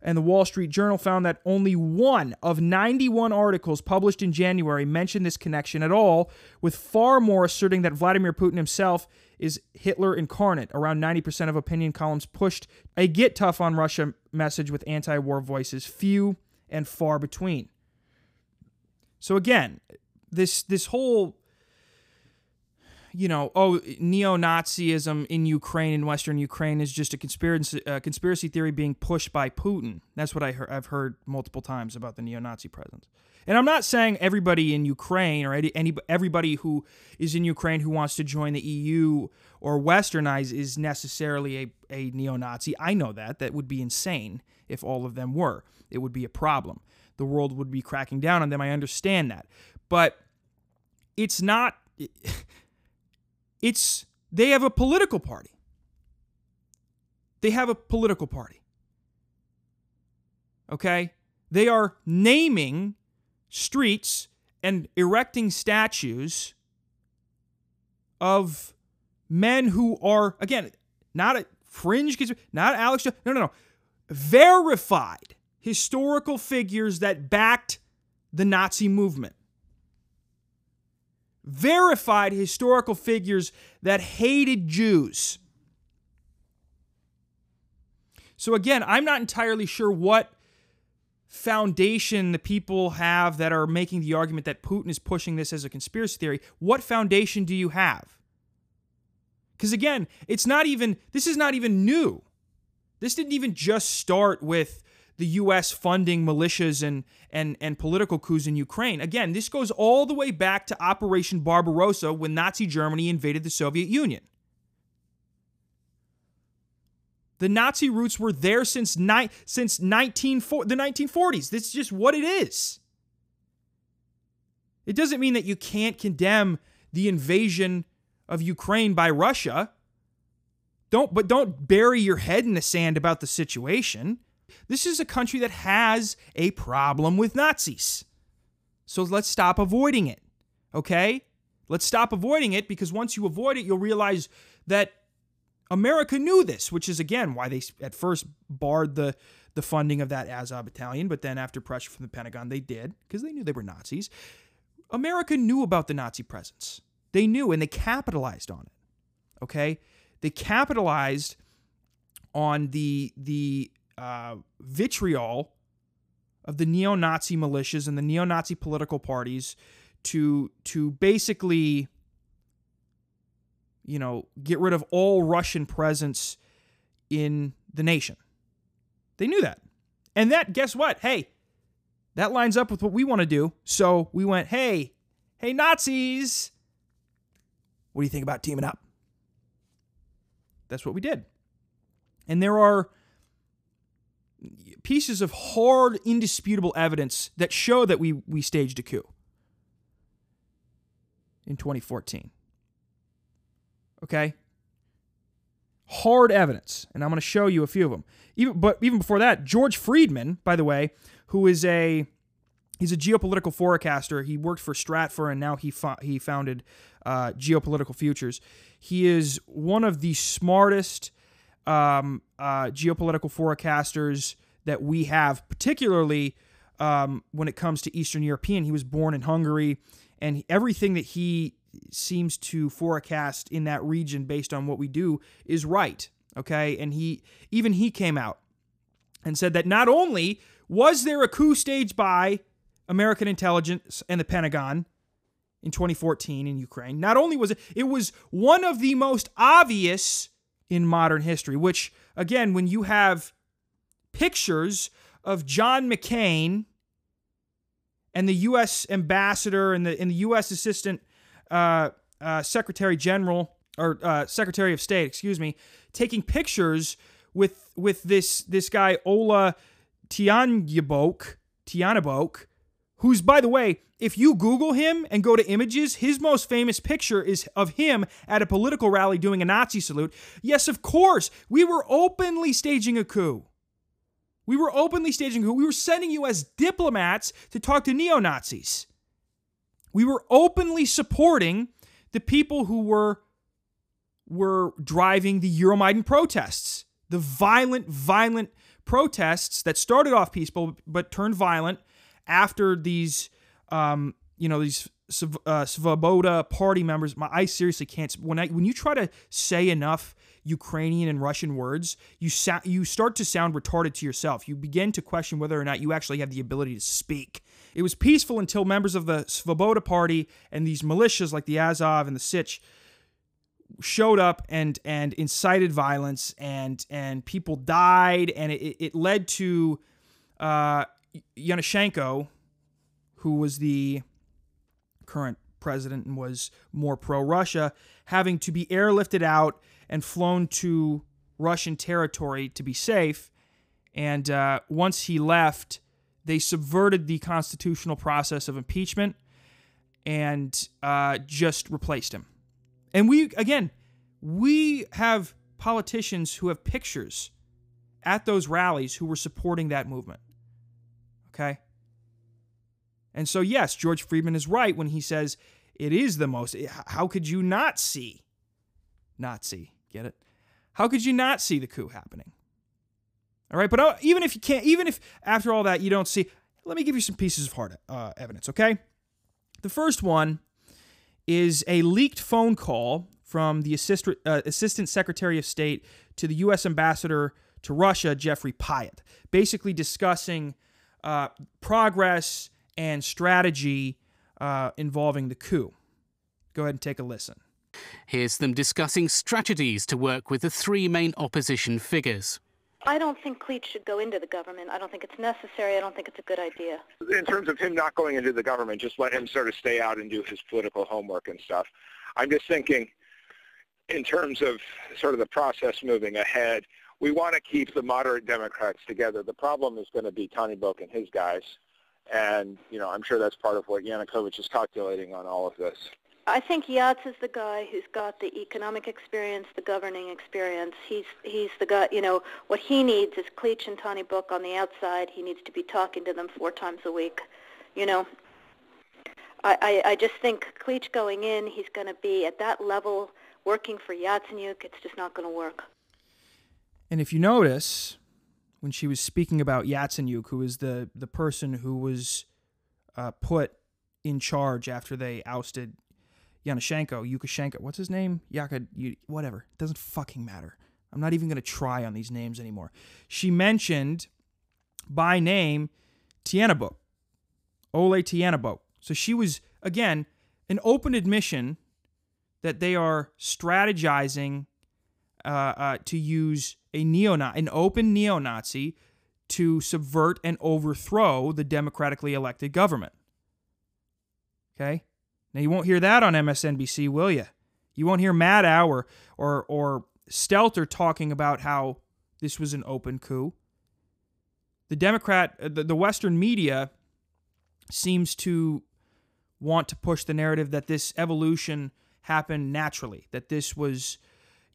and the Wall Street Journal found that only one of 91 articles published in January mentioned this connection at all, with far more asserting that Vladimir Putin himself is Hitler incarnate. Around 90% of opinion columns pushed a get tough on Russia message with anti war voices, few and far between. So again, this this whole you know, oh, neo-Nazism in Ukraine in Western Ukraine is just a conspiracy uh, conspiracy theory being pushed by Putin. That's what I he- I've heard multiple times about the neo-Nazi presence. And I'm not saying everybody in Ukraine or any, everybody who is in Ukraine who wants to join the EU or westernize is necessarily a, a neo-Nazi. I know that that would be insane if all of them were. It would be a problem. the world would be cracking down on them. I understand that. But it's not it's they have a political party. They have a political party. Okay? They are naming streets and erecting statues of men who are again not a fringe not Alex no no no verified historical figures that backed the Nazi movement verified historical figures that hated Jews so again I'm not entirely sure what foundation the people have that are making the argument that Putin is pushing this as a conspiracy theory, what foundation do you have? Because again, it's not even, this is not even new. This didn't even just start with the US funding militias and, and, and political coups in Ukraine. Again, this goes all the way back to Operation Barbarossa when Nazi Germany invaded the Soviet Union. The Nazi roots were there since ni- since 19 the 1940s. This is just what it is. It doesn't mean that you can't condemn the invasion of Ukraine by Russia. Don't but don't bury your head in the sand about the situation. This is a country that has a problem with Nazis. So let's stop avoiding it. Okay? Let's stop avoiding it because once you avoid it, you'll realize that America knew this, which is again why they at first barred the the funding of that Azov battalion, but then after pressure from the Pentagon, they did because they knew they were Nazis. America knew about the Nazi presence. They knew and they capitalized on it. Okay, they capitalized on the the uh, vitriol of the neo-Nazi militias and the neo-Nazi political parties to to basically you know, get rid of all Russian presence in the nation. They knew that. And that, guess what? Hey, that lines up with what we want to do. So we went, hey, hey, Nazis, what do you think about teaming up? That's what we did. And there are pieces of hard, indisputable evidence that show that we, we staged a coup in 2014. Okay? Hard evidence, and I'm going to show you a few of them. Even but even before that, George Friedman, by the way, who is a he's a geopolitical forecaster. He worked for Stratfor, and now he he founded uh, Geopolitical Futures. He is one of the smartest um, uh, geopolitical forecasters that we have, particularly um, when it comes to Eastern European. He was born in Hungary, and everything that he seems to forecast in that region based on what we do is right. Okay. And he, even he came out and said that not only was there a coup staged by American intelligence and the Pentagon in 2014 in Ukraine, not only was it, it was one of the most obvious in modern history, which, again, when you have pictures of John McCain and the U.S. ambassador and the, and the U.S. assistant uh, uh, Secretary General or uh, Secretary of State, excuse me, taking pictures with with this this guy Ola Tianjabok, Tianabok, who's by the way, if you Google him and go to images, his most famous picture is of him at a political rally doing a Nazi salute. Yes, of course, we were openly staging a coup. We were openly staging coup. We were sending you as diplomats to talk to neo Nazis. We were openly supporting the people who were were driving the Euromaidan protests, the violent, violent protests that started off peaceful but turned violent after these, um, you know, these uh, Svoboda party members. My, I seriously can't. When I when you try to say enough Ukrainian and Russian words, you sa- you start to sound retarded to yourself. You begin to question whether or not you actually have the ability to speak. It was peaceful until members of the Svoboda party and these militias like the Azov and the Sich showed up and and incited violence and and people died and it, it led to uh, Yanushchenko, who was the current president was more pro-Russia, having to be airlifted out and flown to Russian territory to be safe. And uh, once he left, they subverted the constitutional process of impeachment and uh, just replaced him. And we, again, we have politicians who have pictures at those rallies who were supporting that movement. Okay? And so, yes, George Friedman is right when he says it is the most. How could you not see? Not see. Get it? How could you not see the coup happening? All right, but uh, even if you can't, even if after all that you don't see, let me give you some pieces of hard uh, evidence, okay? The first one is a leaked phone call from the assist, uh, Assistant Secretary of State to the U.S. Ambassador to Russia, Jeffrey Pyatt, basically discussing uh, progress and strategy uh, involving the coup. Go ahead and take a listen. Here's them discussing strategies to work with the three main opposition figures. I don't think Klitsch should go into the government. I don't think it's necessary. I don't think it's a good idea. In terms of him not going into the government, just let him sort of stay out and do his political homework and stuff. I'm just thinking in terms of sort of the process moving ahead, we want to keep the moderate Democrats together. The problem is going to be Tony Tyahnybok and his guys. And, you know, I'm sure that's part of what Yanukovych is calculating on all of this. I think Yats is the guy who's got the economic experience, the governing experience. He's he's the guy. You know what he needs is Klitsch and Tyahnybok on the outside. He needs to be talking to them four times a week. You know, I I, I just think Klitsch going in, he's going to be at that level working for Yatsenyuk. It's just not going to work. And if you notice, when she was speaking about Yatsenyuk, who is the the person who was uh, put in charge after they ousted Yanushenko, Yukashenko, what's his name? Yaka, whatever. It doesn't fucking matter. I'm not even going to try on these names anymore. She mentioned by name Tyahnybok, Ole Tyahnybok. So she was, again, an open admission that they are strategizing uh, uh, to use a neo an open neo-Nazi to subvert and overthrow the democratically elected government. Okay? Now you won't hear that on MSNBC, will you? You won't hear Maddow or or or Stelter talking about how this was an open coup. The Democrat, uh, the, the Western media seems to want to push the narrative that this evolution happened naturally, that this was,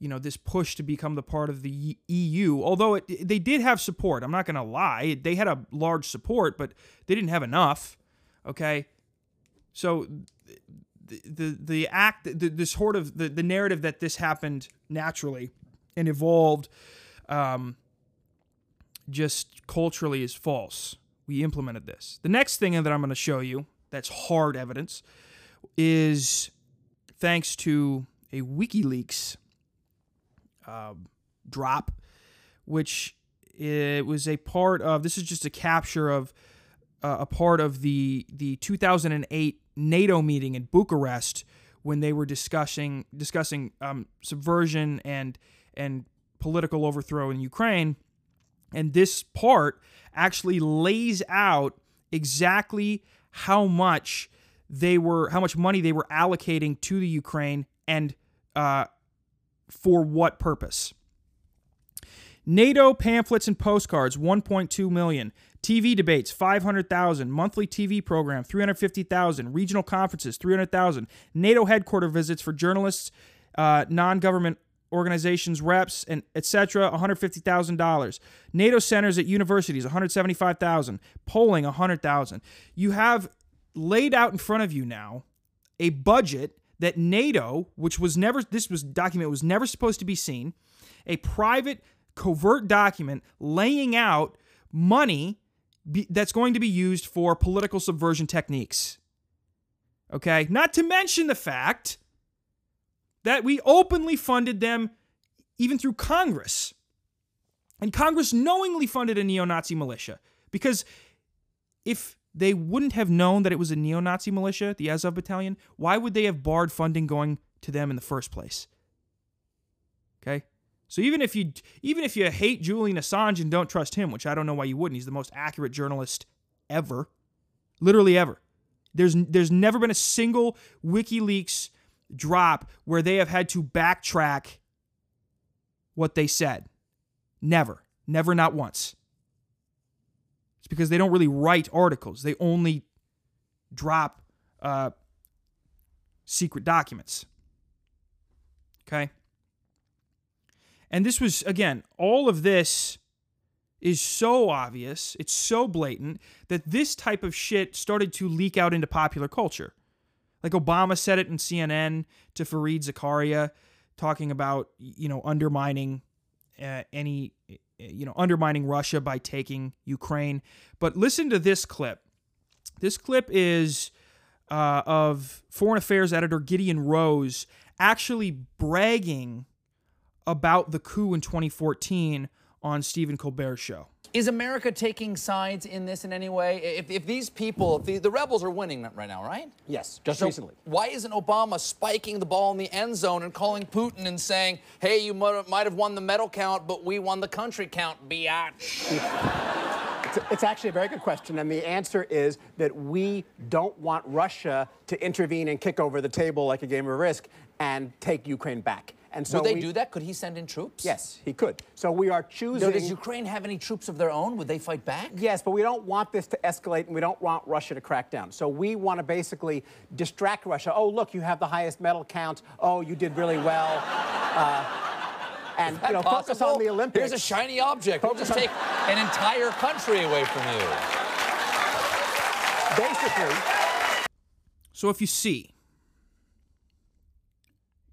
you know, this push to become the part of the EU. Although it, they did have support, I'm not going to lie, they had a large support, but they didn't have enough. Okay, so the the, the act, the, the sort of the, the narrative that this happened naturally and evolved, um, just culturally is false. We implemented this. The next thing that I'm going to show you that's hard evidence is thanks to a WikiLeaks uh, drop, which it was a part of. This is just a capture of uh, a part of the the 2008 NATO meeting in Bucharest when they were discussing discussing um, subversion and and political overthrow in Ukraine. And this part actually lays out exactly how much they were, how much money they were allocating to the Ukraine, and uh, for what purpose. NATO pamphlets and postcards, 1.2 million. TV debates, 500,000. Monthly TV program, 350,000. Regional conferences, 300,000. NATO headquarter visits for journalists, uh, non-government organizations, reps, and etc. $150,000. NATO centers at universities, 175,000. Polling, 100,000. You have laid out in front of you now a budget that NATO, which was never this was document was never supposed to be seen, a private covert document laying out money be, that's going to be used for political subversion techniques. Okay? Not to mention the fact that we openly funded them even through Congress. And Congress knowingly funded a neo Nazi militia. Because if they wouldn't have known that it was a neo Nazi militia, the Azov Battalion, why would they have barred funding going to them in the first place? Okay? So even if you even if you hate Julian Assange and don't trust him, which I don't know why you wouldn't, he's the most accurate journalist ever, literally ever. There's there's never been a single WikiLeaks drop where they have had to backtrack what they said. Never, never, not once. Because they don't really write articles. They only drop uh, secret documents. Okay. And this was, again, all of this is so obvious, it's so blatant that this type of shit started to leak out into popular culture. Like Obama said it in CNN to Fareed Zakaria, talking about, you know, undermining uh, any, you know, undermining Russia by taking Ukraine. But listen to this clip. This clip is uh, of Foreign Affairs editor Gideon Rose actually bragging about the coup in 2014 on Stephen Colbert's show. Is America taking sides in this in any way? If, if these people, if the, the rebels are winning right now, right? Yes, just So recently. Why isn't Obama spiking the ball in the end zone and calling Putin and saying, hey, you might might have won the medal count, but we won the country count, biatch? It's, it's actually a very good question, and the answer is that we don't want Russia to intervene and kick over the table like a game of risk and take Ukraine back. And so Would they we- do that? Could he send in troops? Yes, he could. So we are choosing. So does Ukraine have any troops of their own? Would they fight back? Yes, but we don't want this to escalate and we don't want Russia to crack down. So we want to basically distract Russia. Oh, look, you have the highest medal count. Oh, you did really well. Uh, and you know, focus on the Olympics. Here's a shiny object. We'll Focus just on- take an entire country away from you. Basically, So if you see,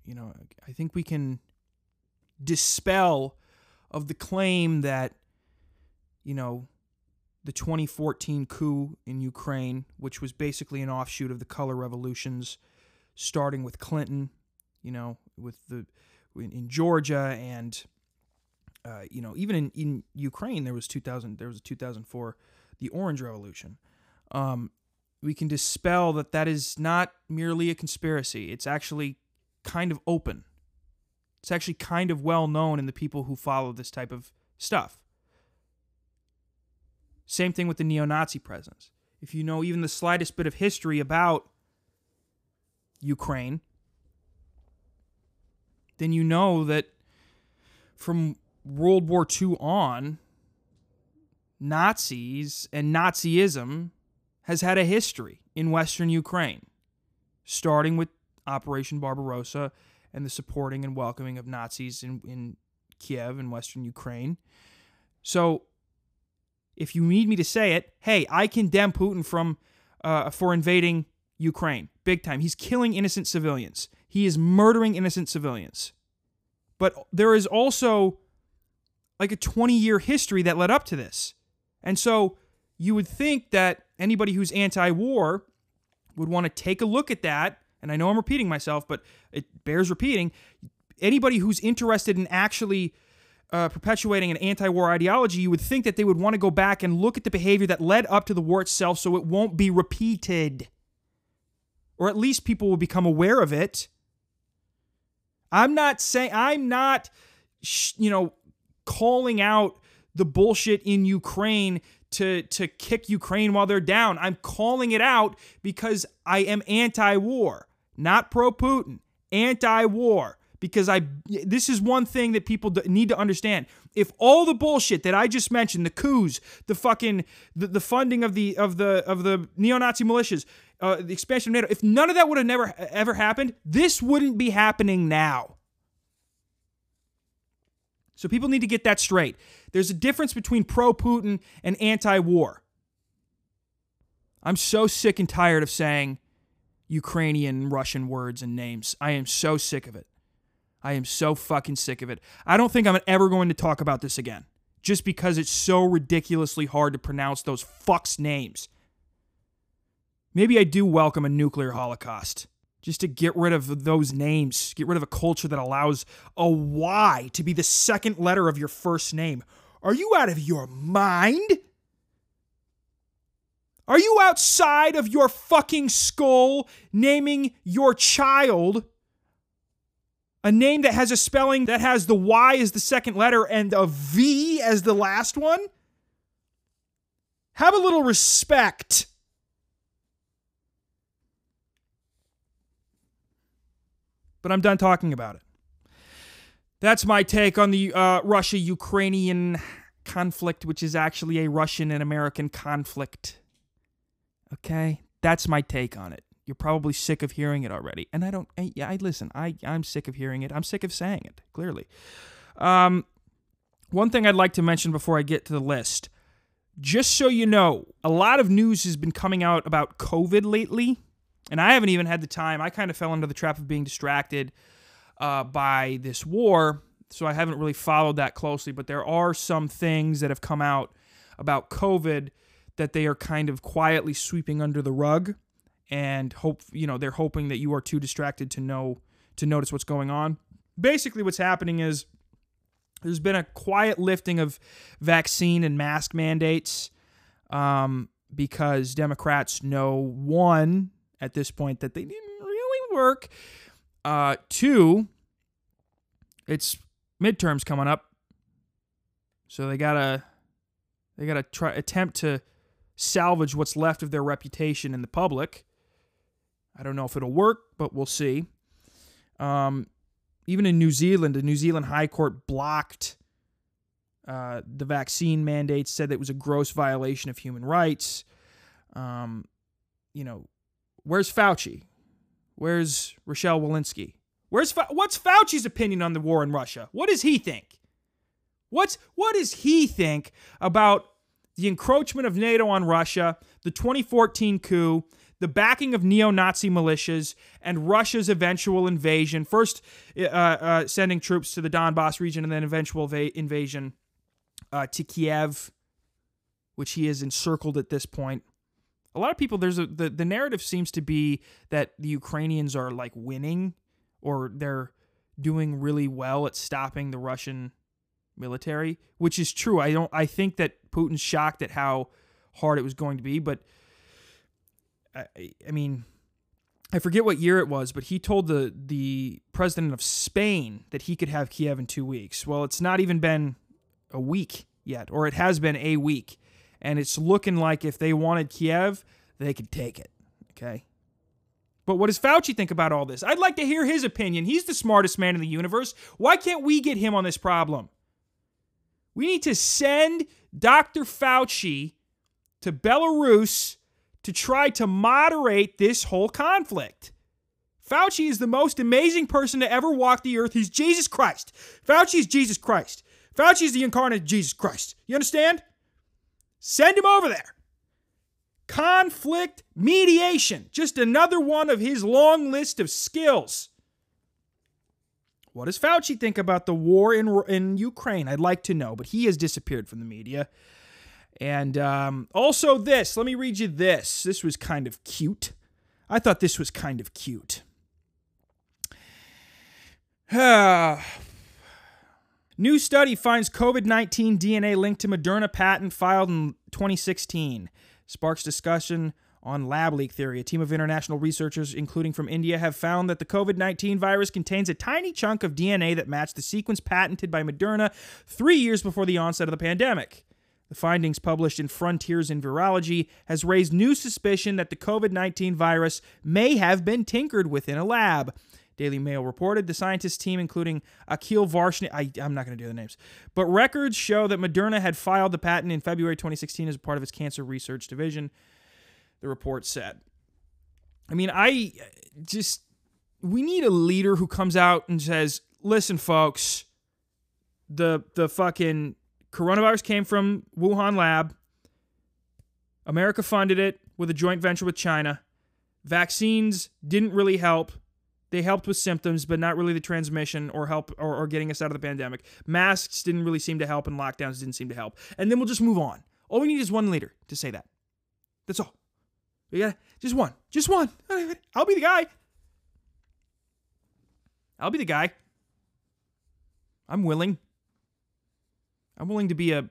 you know, I think we can dispel of the claim that, you know, the 2014 coup in Ukraine, which was basically an offshoot of the color revolutions, starting with Clinton, you know, with the in, Georgia and uh, you know even in, in Ukraine there was 2000 there was a 2004 the Orange Revolution. Um, we can dispel that that is not merely a conspiracy. It's actually kind of open. It's actually kind of well known in the people who follow this type of stuff. Same thing with the neo Nazi presence. If you know even the slightest bit of history about Ukraine, then you know that from World War II on, Nazis and Nazism has had a history in Western Ukraine, starting with Operation Barbarossa and the supporting and welcoming of Nazis in, in Kiev and Western Ukraine. So, if you need me to say it, hey, I condemn Putin from uh, for invading Ukraine, big time. He's killing innocent civilians. He is murdering innocent civilians. But there is also like a 20 year history that led up to this. And so you would think that anybody who's anti war would want to take a look at that. And I know I'm repeating myself, but it bears repeating. Anybody who's interested in actually uh, perpetuating an anti war ideology, you would think that they would want to go back and look at the behavior that led up to the war itself so it won't be repeated. Or at least people will become aware of it. I'm not saying, I'm not, you know, calling out the bullshit in Ukraine to to kick Ukraine while they're down. I'm calling it out because I am anti-war, not pro-Putin, anti-war because I this is one thing that people need to understand. If all the bullshit that I just mentioned, the coups, the fucking the, the funding of the of the of the neo-Nazi militias, uh, the expansion of NATO, if none of that would have never ever happened, this wouldn't be happening now. So people need to get that straight. There's a difference between pro Putin and anti war. I'm so sick and tired of saying Ukrainian Russian words and names. I am so sick of it. I am so fucking sick of it. I don't think I'm ever going to talk about this again just because it's so ridiculously hard to pronounce those fucks' names. Maybe I do welcome a nuclear holocaust just to get rid of those names, get rid of a culture that allows a Y to be the second letter of your first name. Are you out of your mind? Are you outside of your fucking skull naming your child a name that has a spelling that has the Y as the second letter and a V as the last one? Have a little respect. but I'm done talking about it. That's my take on the uh, Russia Ukrainian conflict, which is actually a Russian and American conflict. Okay? That's my take on it. You're probably sick of hearing it already. And I don't, I, yeah, I listen, I, I'm sick of hearing it. I'm sick of saying it, clearly. Um, one thing I'd like to mention before I get to the list just so you know, a lot of news has been coming out about COVID lately, and I haven't even had the time. I kind of fell into the trap of being distracted uh, by this war, so I haven't really followed that closely. But there are some things that have come out about COVID that they are kind of quietly sweeping under the rug, and hope you know they're hoping that you are too distracted to know to notice what's going on. Basically, what's happening is there's been a quiet lifting of vaccine and mask mandates um, because Democrats know one at this point that they didn't really work. Uh, two, it's midterms coming up, so they gotta they gotta try attempt to salvage what's left of their reputation in the public. I don't know if it'll work, but we'll see. Um, even in New Zealand, the New Zealand High Court blocked uh, the vaccine mandates, said that it was a gross violation of human rights. Um, you know, where's Fauci? Where's Rochelle Walensky? Where's Fa- what's Fauci's opinion on the war in Russia? What does he think? What's what does he think about the encroachment of NATO on Russia, the 2014 coup, the backing of neo Nazi militias, and Russia's eventual invasion. First, uh, uh, sending troops to the Donbass region, and then eventual va- invasion uh, to Kiev, which he has encircled at this point. A lot of people, there's a the, the narrative seems to be that the Ukrainians are like winning, or they're doing really well at stopping the Russian military, which is true. I don't. I think that Putin's shocked at how hard it was going to be, but I, I mean, I forget what year it was, but he told the the president of Spain that he could have Kiev in two weeks. Well, it's not even been a week yet, or it has been a week, and it's looking like if they wanted Kiev, they could take it. Okay. But what does Fauci think about all this? I'd like to hear his opinion. He's the smartest man in the universe. Why can't we get him on this problem? We need to send Dr. Fauci to Belarus to try to moderate this whole conflict. Fauci is the most amazing person to ever walk the earth. He's Jesus Christ. Fauci is Jesus Christ. Fauci is the incarnate Jesus Christ. You understand? Send him over there. Conflict mediation. Just another one of his long list of skills. What does Fauci think about the war in, in Ukraine? I'd like to know, but he has disappeared from the media. And um, also, this. Let me read you this. This was kind of cute. I thought this was kind of cute. New study finds COVID 19 DNA linked to Moderna patent filed in 2016. Sparks discussion on lab leak theory. A team of international researchers, including from India, have found that the COVID 19 virus contains a tiny chunk of DNA that matched the sequence patented by Moderna three years before the onset of the pandemic. The findings published in Frontiers in Virology has raised new suspicion that the COVID 19 virus may have been tinkered with in a lab. Daily Mail reported the scientist team, including Akhil Varshney, I, am not going to do the names, but records show that Moderna had filed the patent in February 2016 as part of its cancer research division, the report said. I mean, I just, we need a leader who comes out and says, listen, folks, the, the fucking coronavirus came from Wuhan lab. America funded it with a joint venture with China. Vaccines didn't really help. They helped with symptoms, but not really the transmission or help or, or getting us out of the pandemic. Masks didn't really seem to help, and lockdowns didn't seem to help. And then we'll just move on. All we need is one leader to say that. That's all. We got just one. Just one. I'll be the guy. I'll be the guy. I'm willing. I'm willing to be a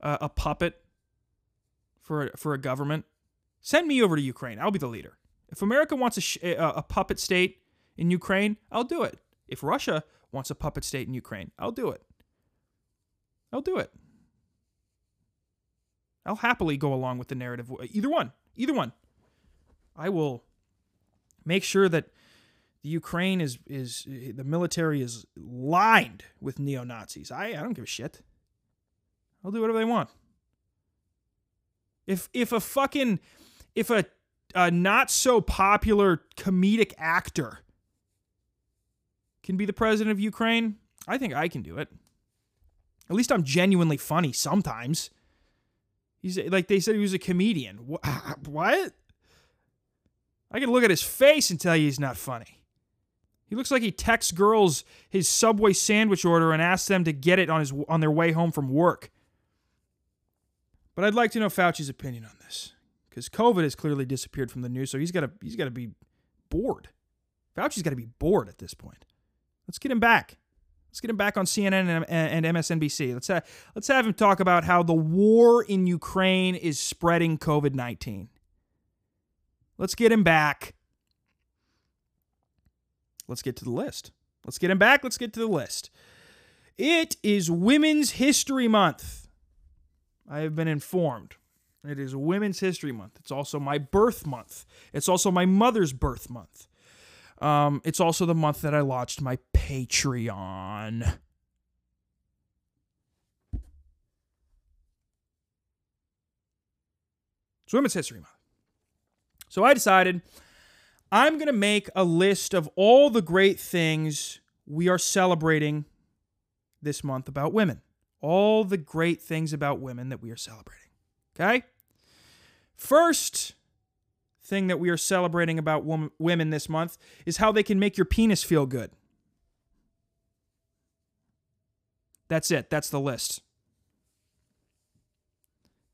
a, a puppet for a, for a government. Send me over to Ukraine. I'll be the leader. If America wants a, a, a puppet state in Ukraine, I'll do it. If Russia wants a puppet state in Ukraine, I'll do it. I'll do it. I'll happily go along with the narrative. Either one. Either one. I will make sure that the Ukraine is is the military is lined with neo Nazis. I, I don't give a shit. They'll do whatever they want. If if a fucking if a, a not so popular comedic actor can be the president of Ukraine, I think I can do it. At least I'm genuinely funny sometimes. He's like they said he was a comedian. What? I can look at his face and tell you he's not funny. He looks like he texts girls his Subway sandwich order and asks them to get it on his on their way home from work. But I'd like to know Fauci's opinion on this because COVID has clearly disappeared from the news, so he's got to he's got to be bored. Fauci's got to be bored at this point. Let's get him back. Let's get him back on CNN and, MSNBC. Let's have, let's have him talk about how the war in Ukraine is spreading COVID 19. Let's get him back. Let's get to the list. Let's get him back. Let's get to the list. It is Women's History Month. I have been informed. It is Women's History Month. It's also my birth month. It's also my mother's birth month. Um, it's also the month that I launched my Patreon. It's Women's History Month. So I decided I'm going to make a list of all the great things we are celebrating this month about women. All the great things about women that we are celebrating. Okay? First thing that we are celebrating about women this month is how they can make your penis feel good. That's it. That's the list.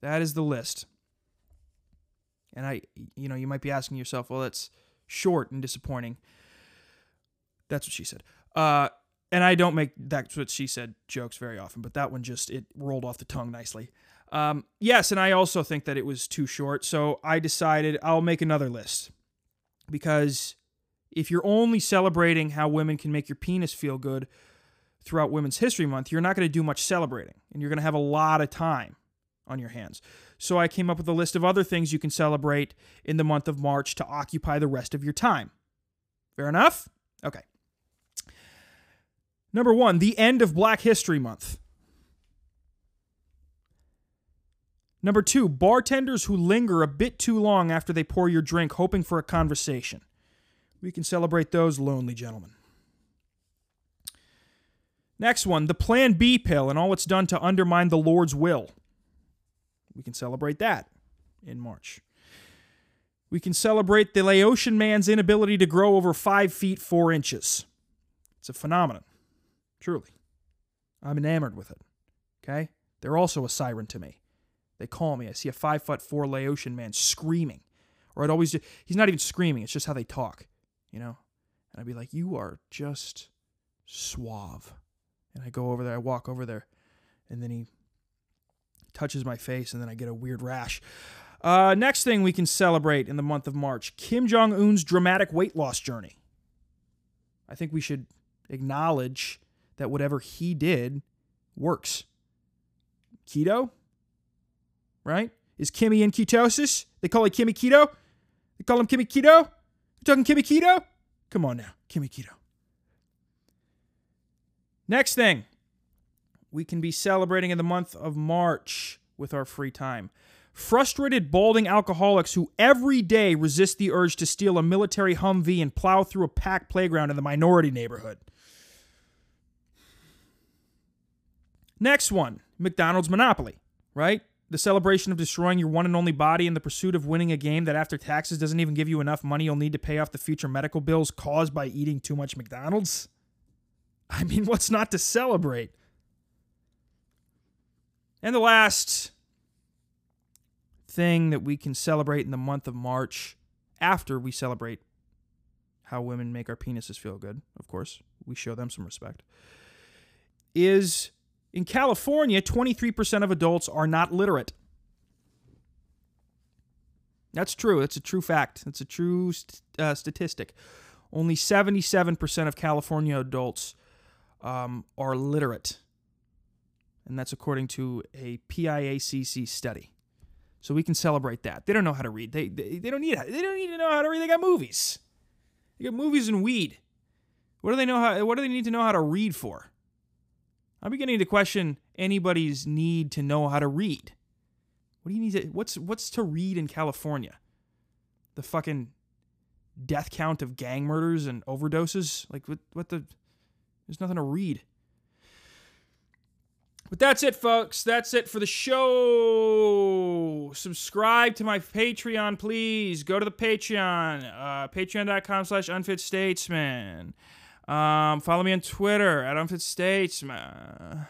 That is the list. And I, you know, you might be asking yourself, well, that's short and disappointing. That's what she said. Uh, and I don't make that's what she said jokes very often, but that one just it rolled off the tongue nicely. Um, yes, and I also think that it was too short, so I decided I'll make another list because if you're only celebrating how women can make your penis feel good throughout Women's History Month, you're not going to do much celebrating, and you're going to have a lot of time on your hands. So I came up with a list of other things you can celebrate in the month of March to occupy the rest of your time. Fair enough? Okay. Number one, the end of Black History Month. Number two, bartenders who linger a bit too long after they pour your drink, hoping for a conversation. We can celebrate those lonely gentlemen. Next one, the Plan B pill and all it's done to undermine the Lord's will. We can celebrate that in March. We can celebrate the Laotian man's inability to grow over five feet four inches. It's a phenomenon, truly. I'm enamored with it. Okay? They're also a siren to me. They call me. I see a five foot four Laotian man screaming. Or I'd always, he's not even screaming, it's just how they talk, you know? And I'd be like, you are just suave. And I go over there, I walk over there, and then he touches my face, and then I get a weird rash. Uh, next thing we can celebrate in the month of March Kim Jong un's dramatic weight loss journey. I think we should acknowledge that whatever he did works. Keto, right? Is Kimmy in ketosis? They call it Kimmy Keto? They call him Kimmy Keto? You talking Kimmy Keto? Come on now, Kimmy Keto. Next thing, we can be celebrating in the month of March with our free time. Frustrated, balding alcoholics who every day resist the urge to steal a military Humvee and plow through a packed playground in the minority neighborhood. Next one McDonald's Monopoly, right? The celebration of destroying your one and only body in the pursuit of winning a game that after taxes doesn't even give you enough money you'll need to pay off the future medical bills caused by eating too much McDonald's. I mean, what's not to celebrate? And the last thing that we can celebrate in the month of March, after we celebrate how women make our penises feel good, of course, we show them some respect, is in California, 23% of adults are not literate. That's true. That's a true fact. That's a true st- uh, statistic. Only 77% of California adults um, are literate and that's according to a PIAAC study. So we can celebrate that. They don't know how to read. They, they, they don't need they don't need to know how to read. They got movies. They got movies and weed. What do they know how what do they need to know how to read for? I'm beginning to question anybody's need to know how to read. What do you need to what's what's to read in California? The fucking death count of gang murders and overdoses? Like what what the there's nothing to read. But that's it, folks. That's it for the show. Subscribe to my Patreon, please. Go to the Patreon, uh, patreon.com slash unfitstatesman. Um, follow me on Twitter at unfitstatesman.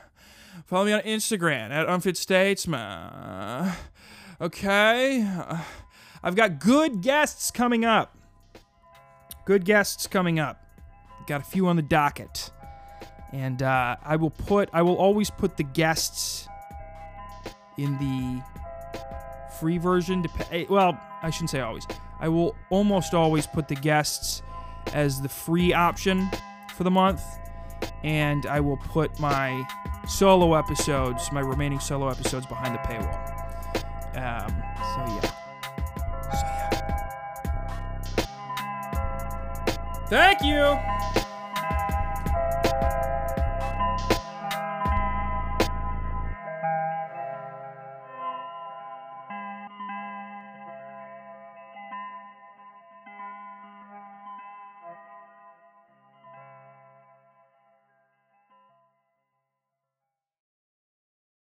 Follow me on Instagram at unfitstatesman. Okay? I've got good guests coming up. Good guests coming up. Got a few on the docket and uh, I will put I will always put the guests in the free version. Dep- eh, well, I shouldn't say always. I will almost always put the guests as the free option for the month, and I will put my solo episodes, my remaining solo episodes, behind the paywall. Um, so yeah. So yeah. Thank you.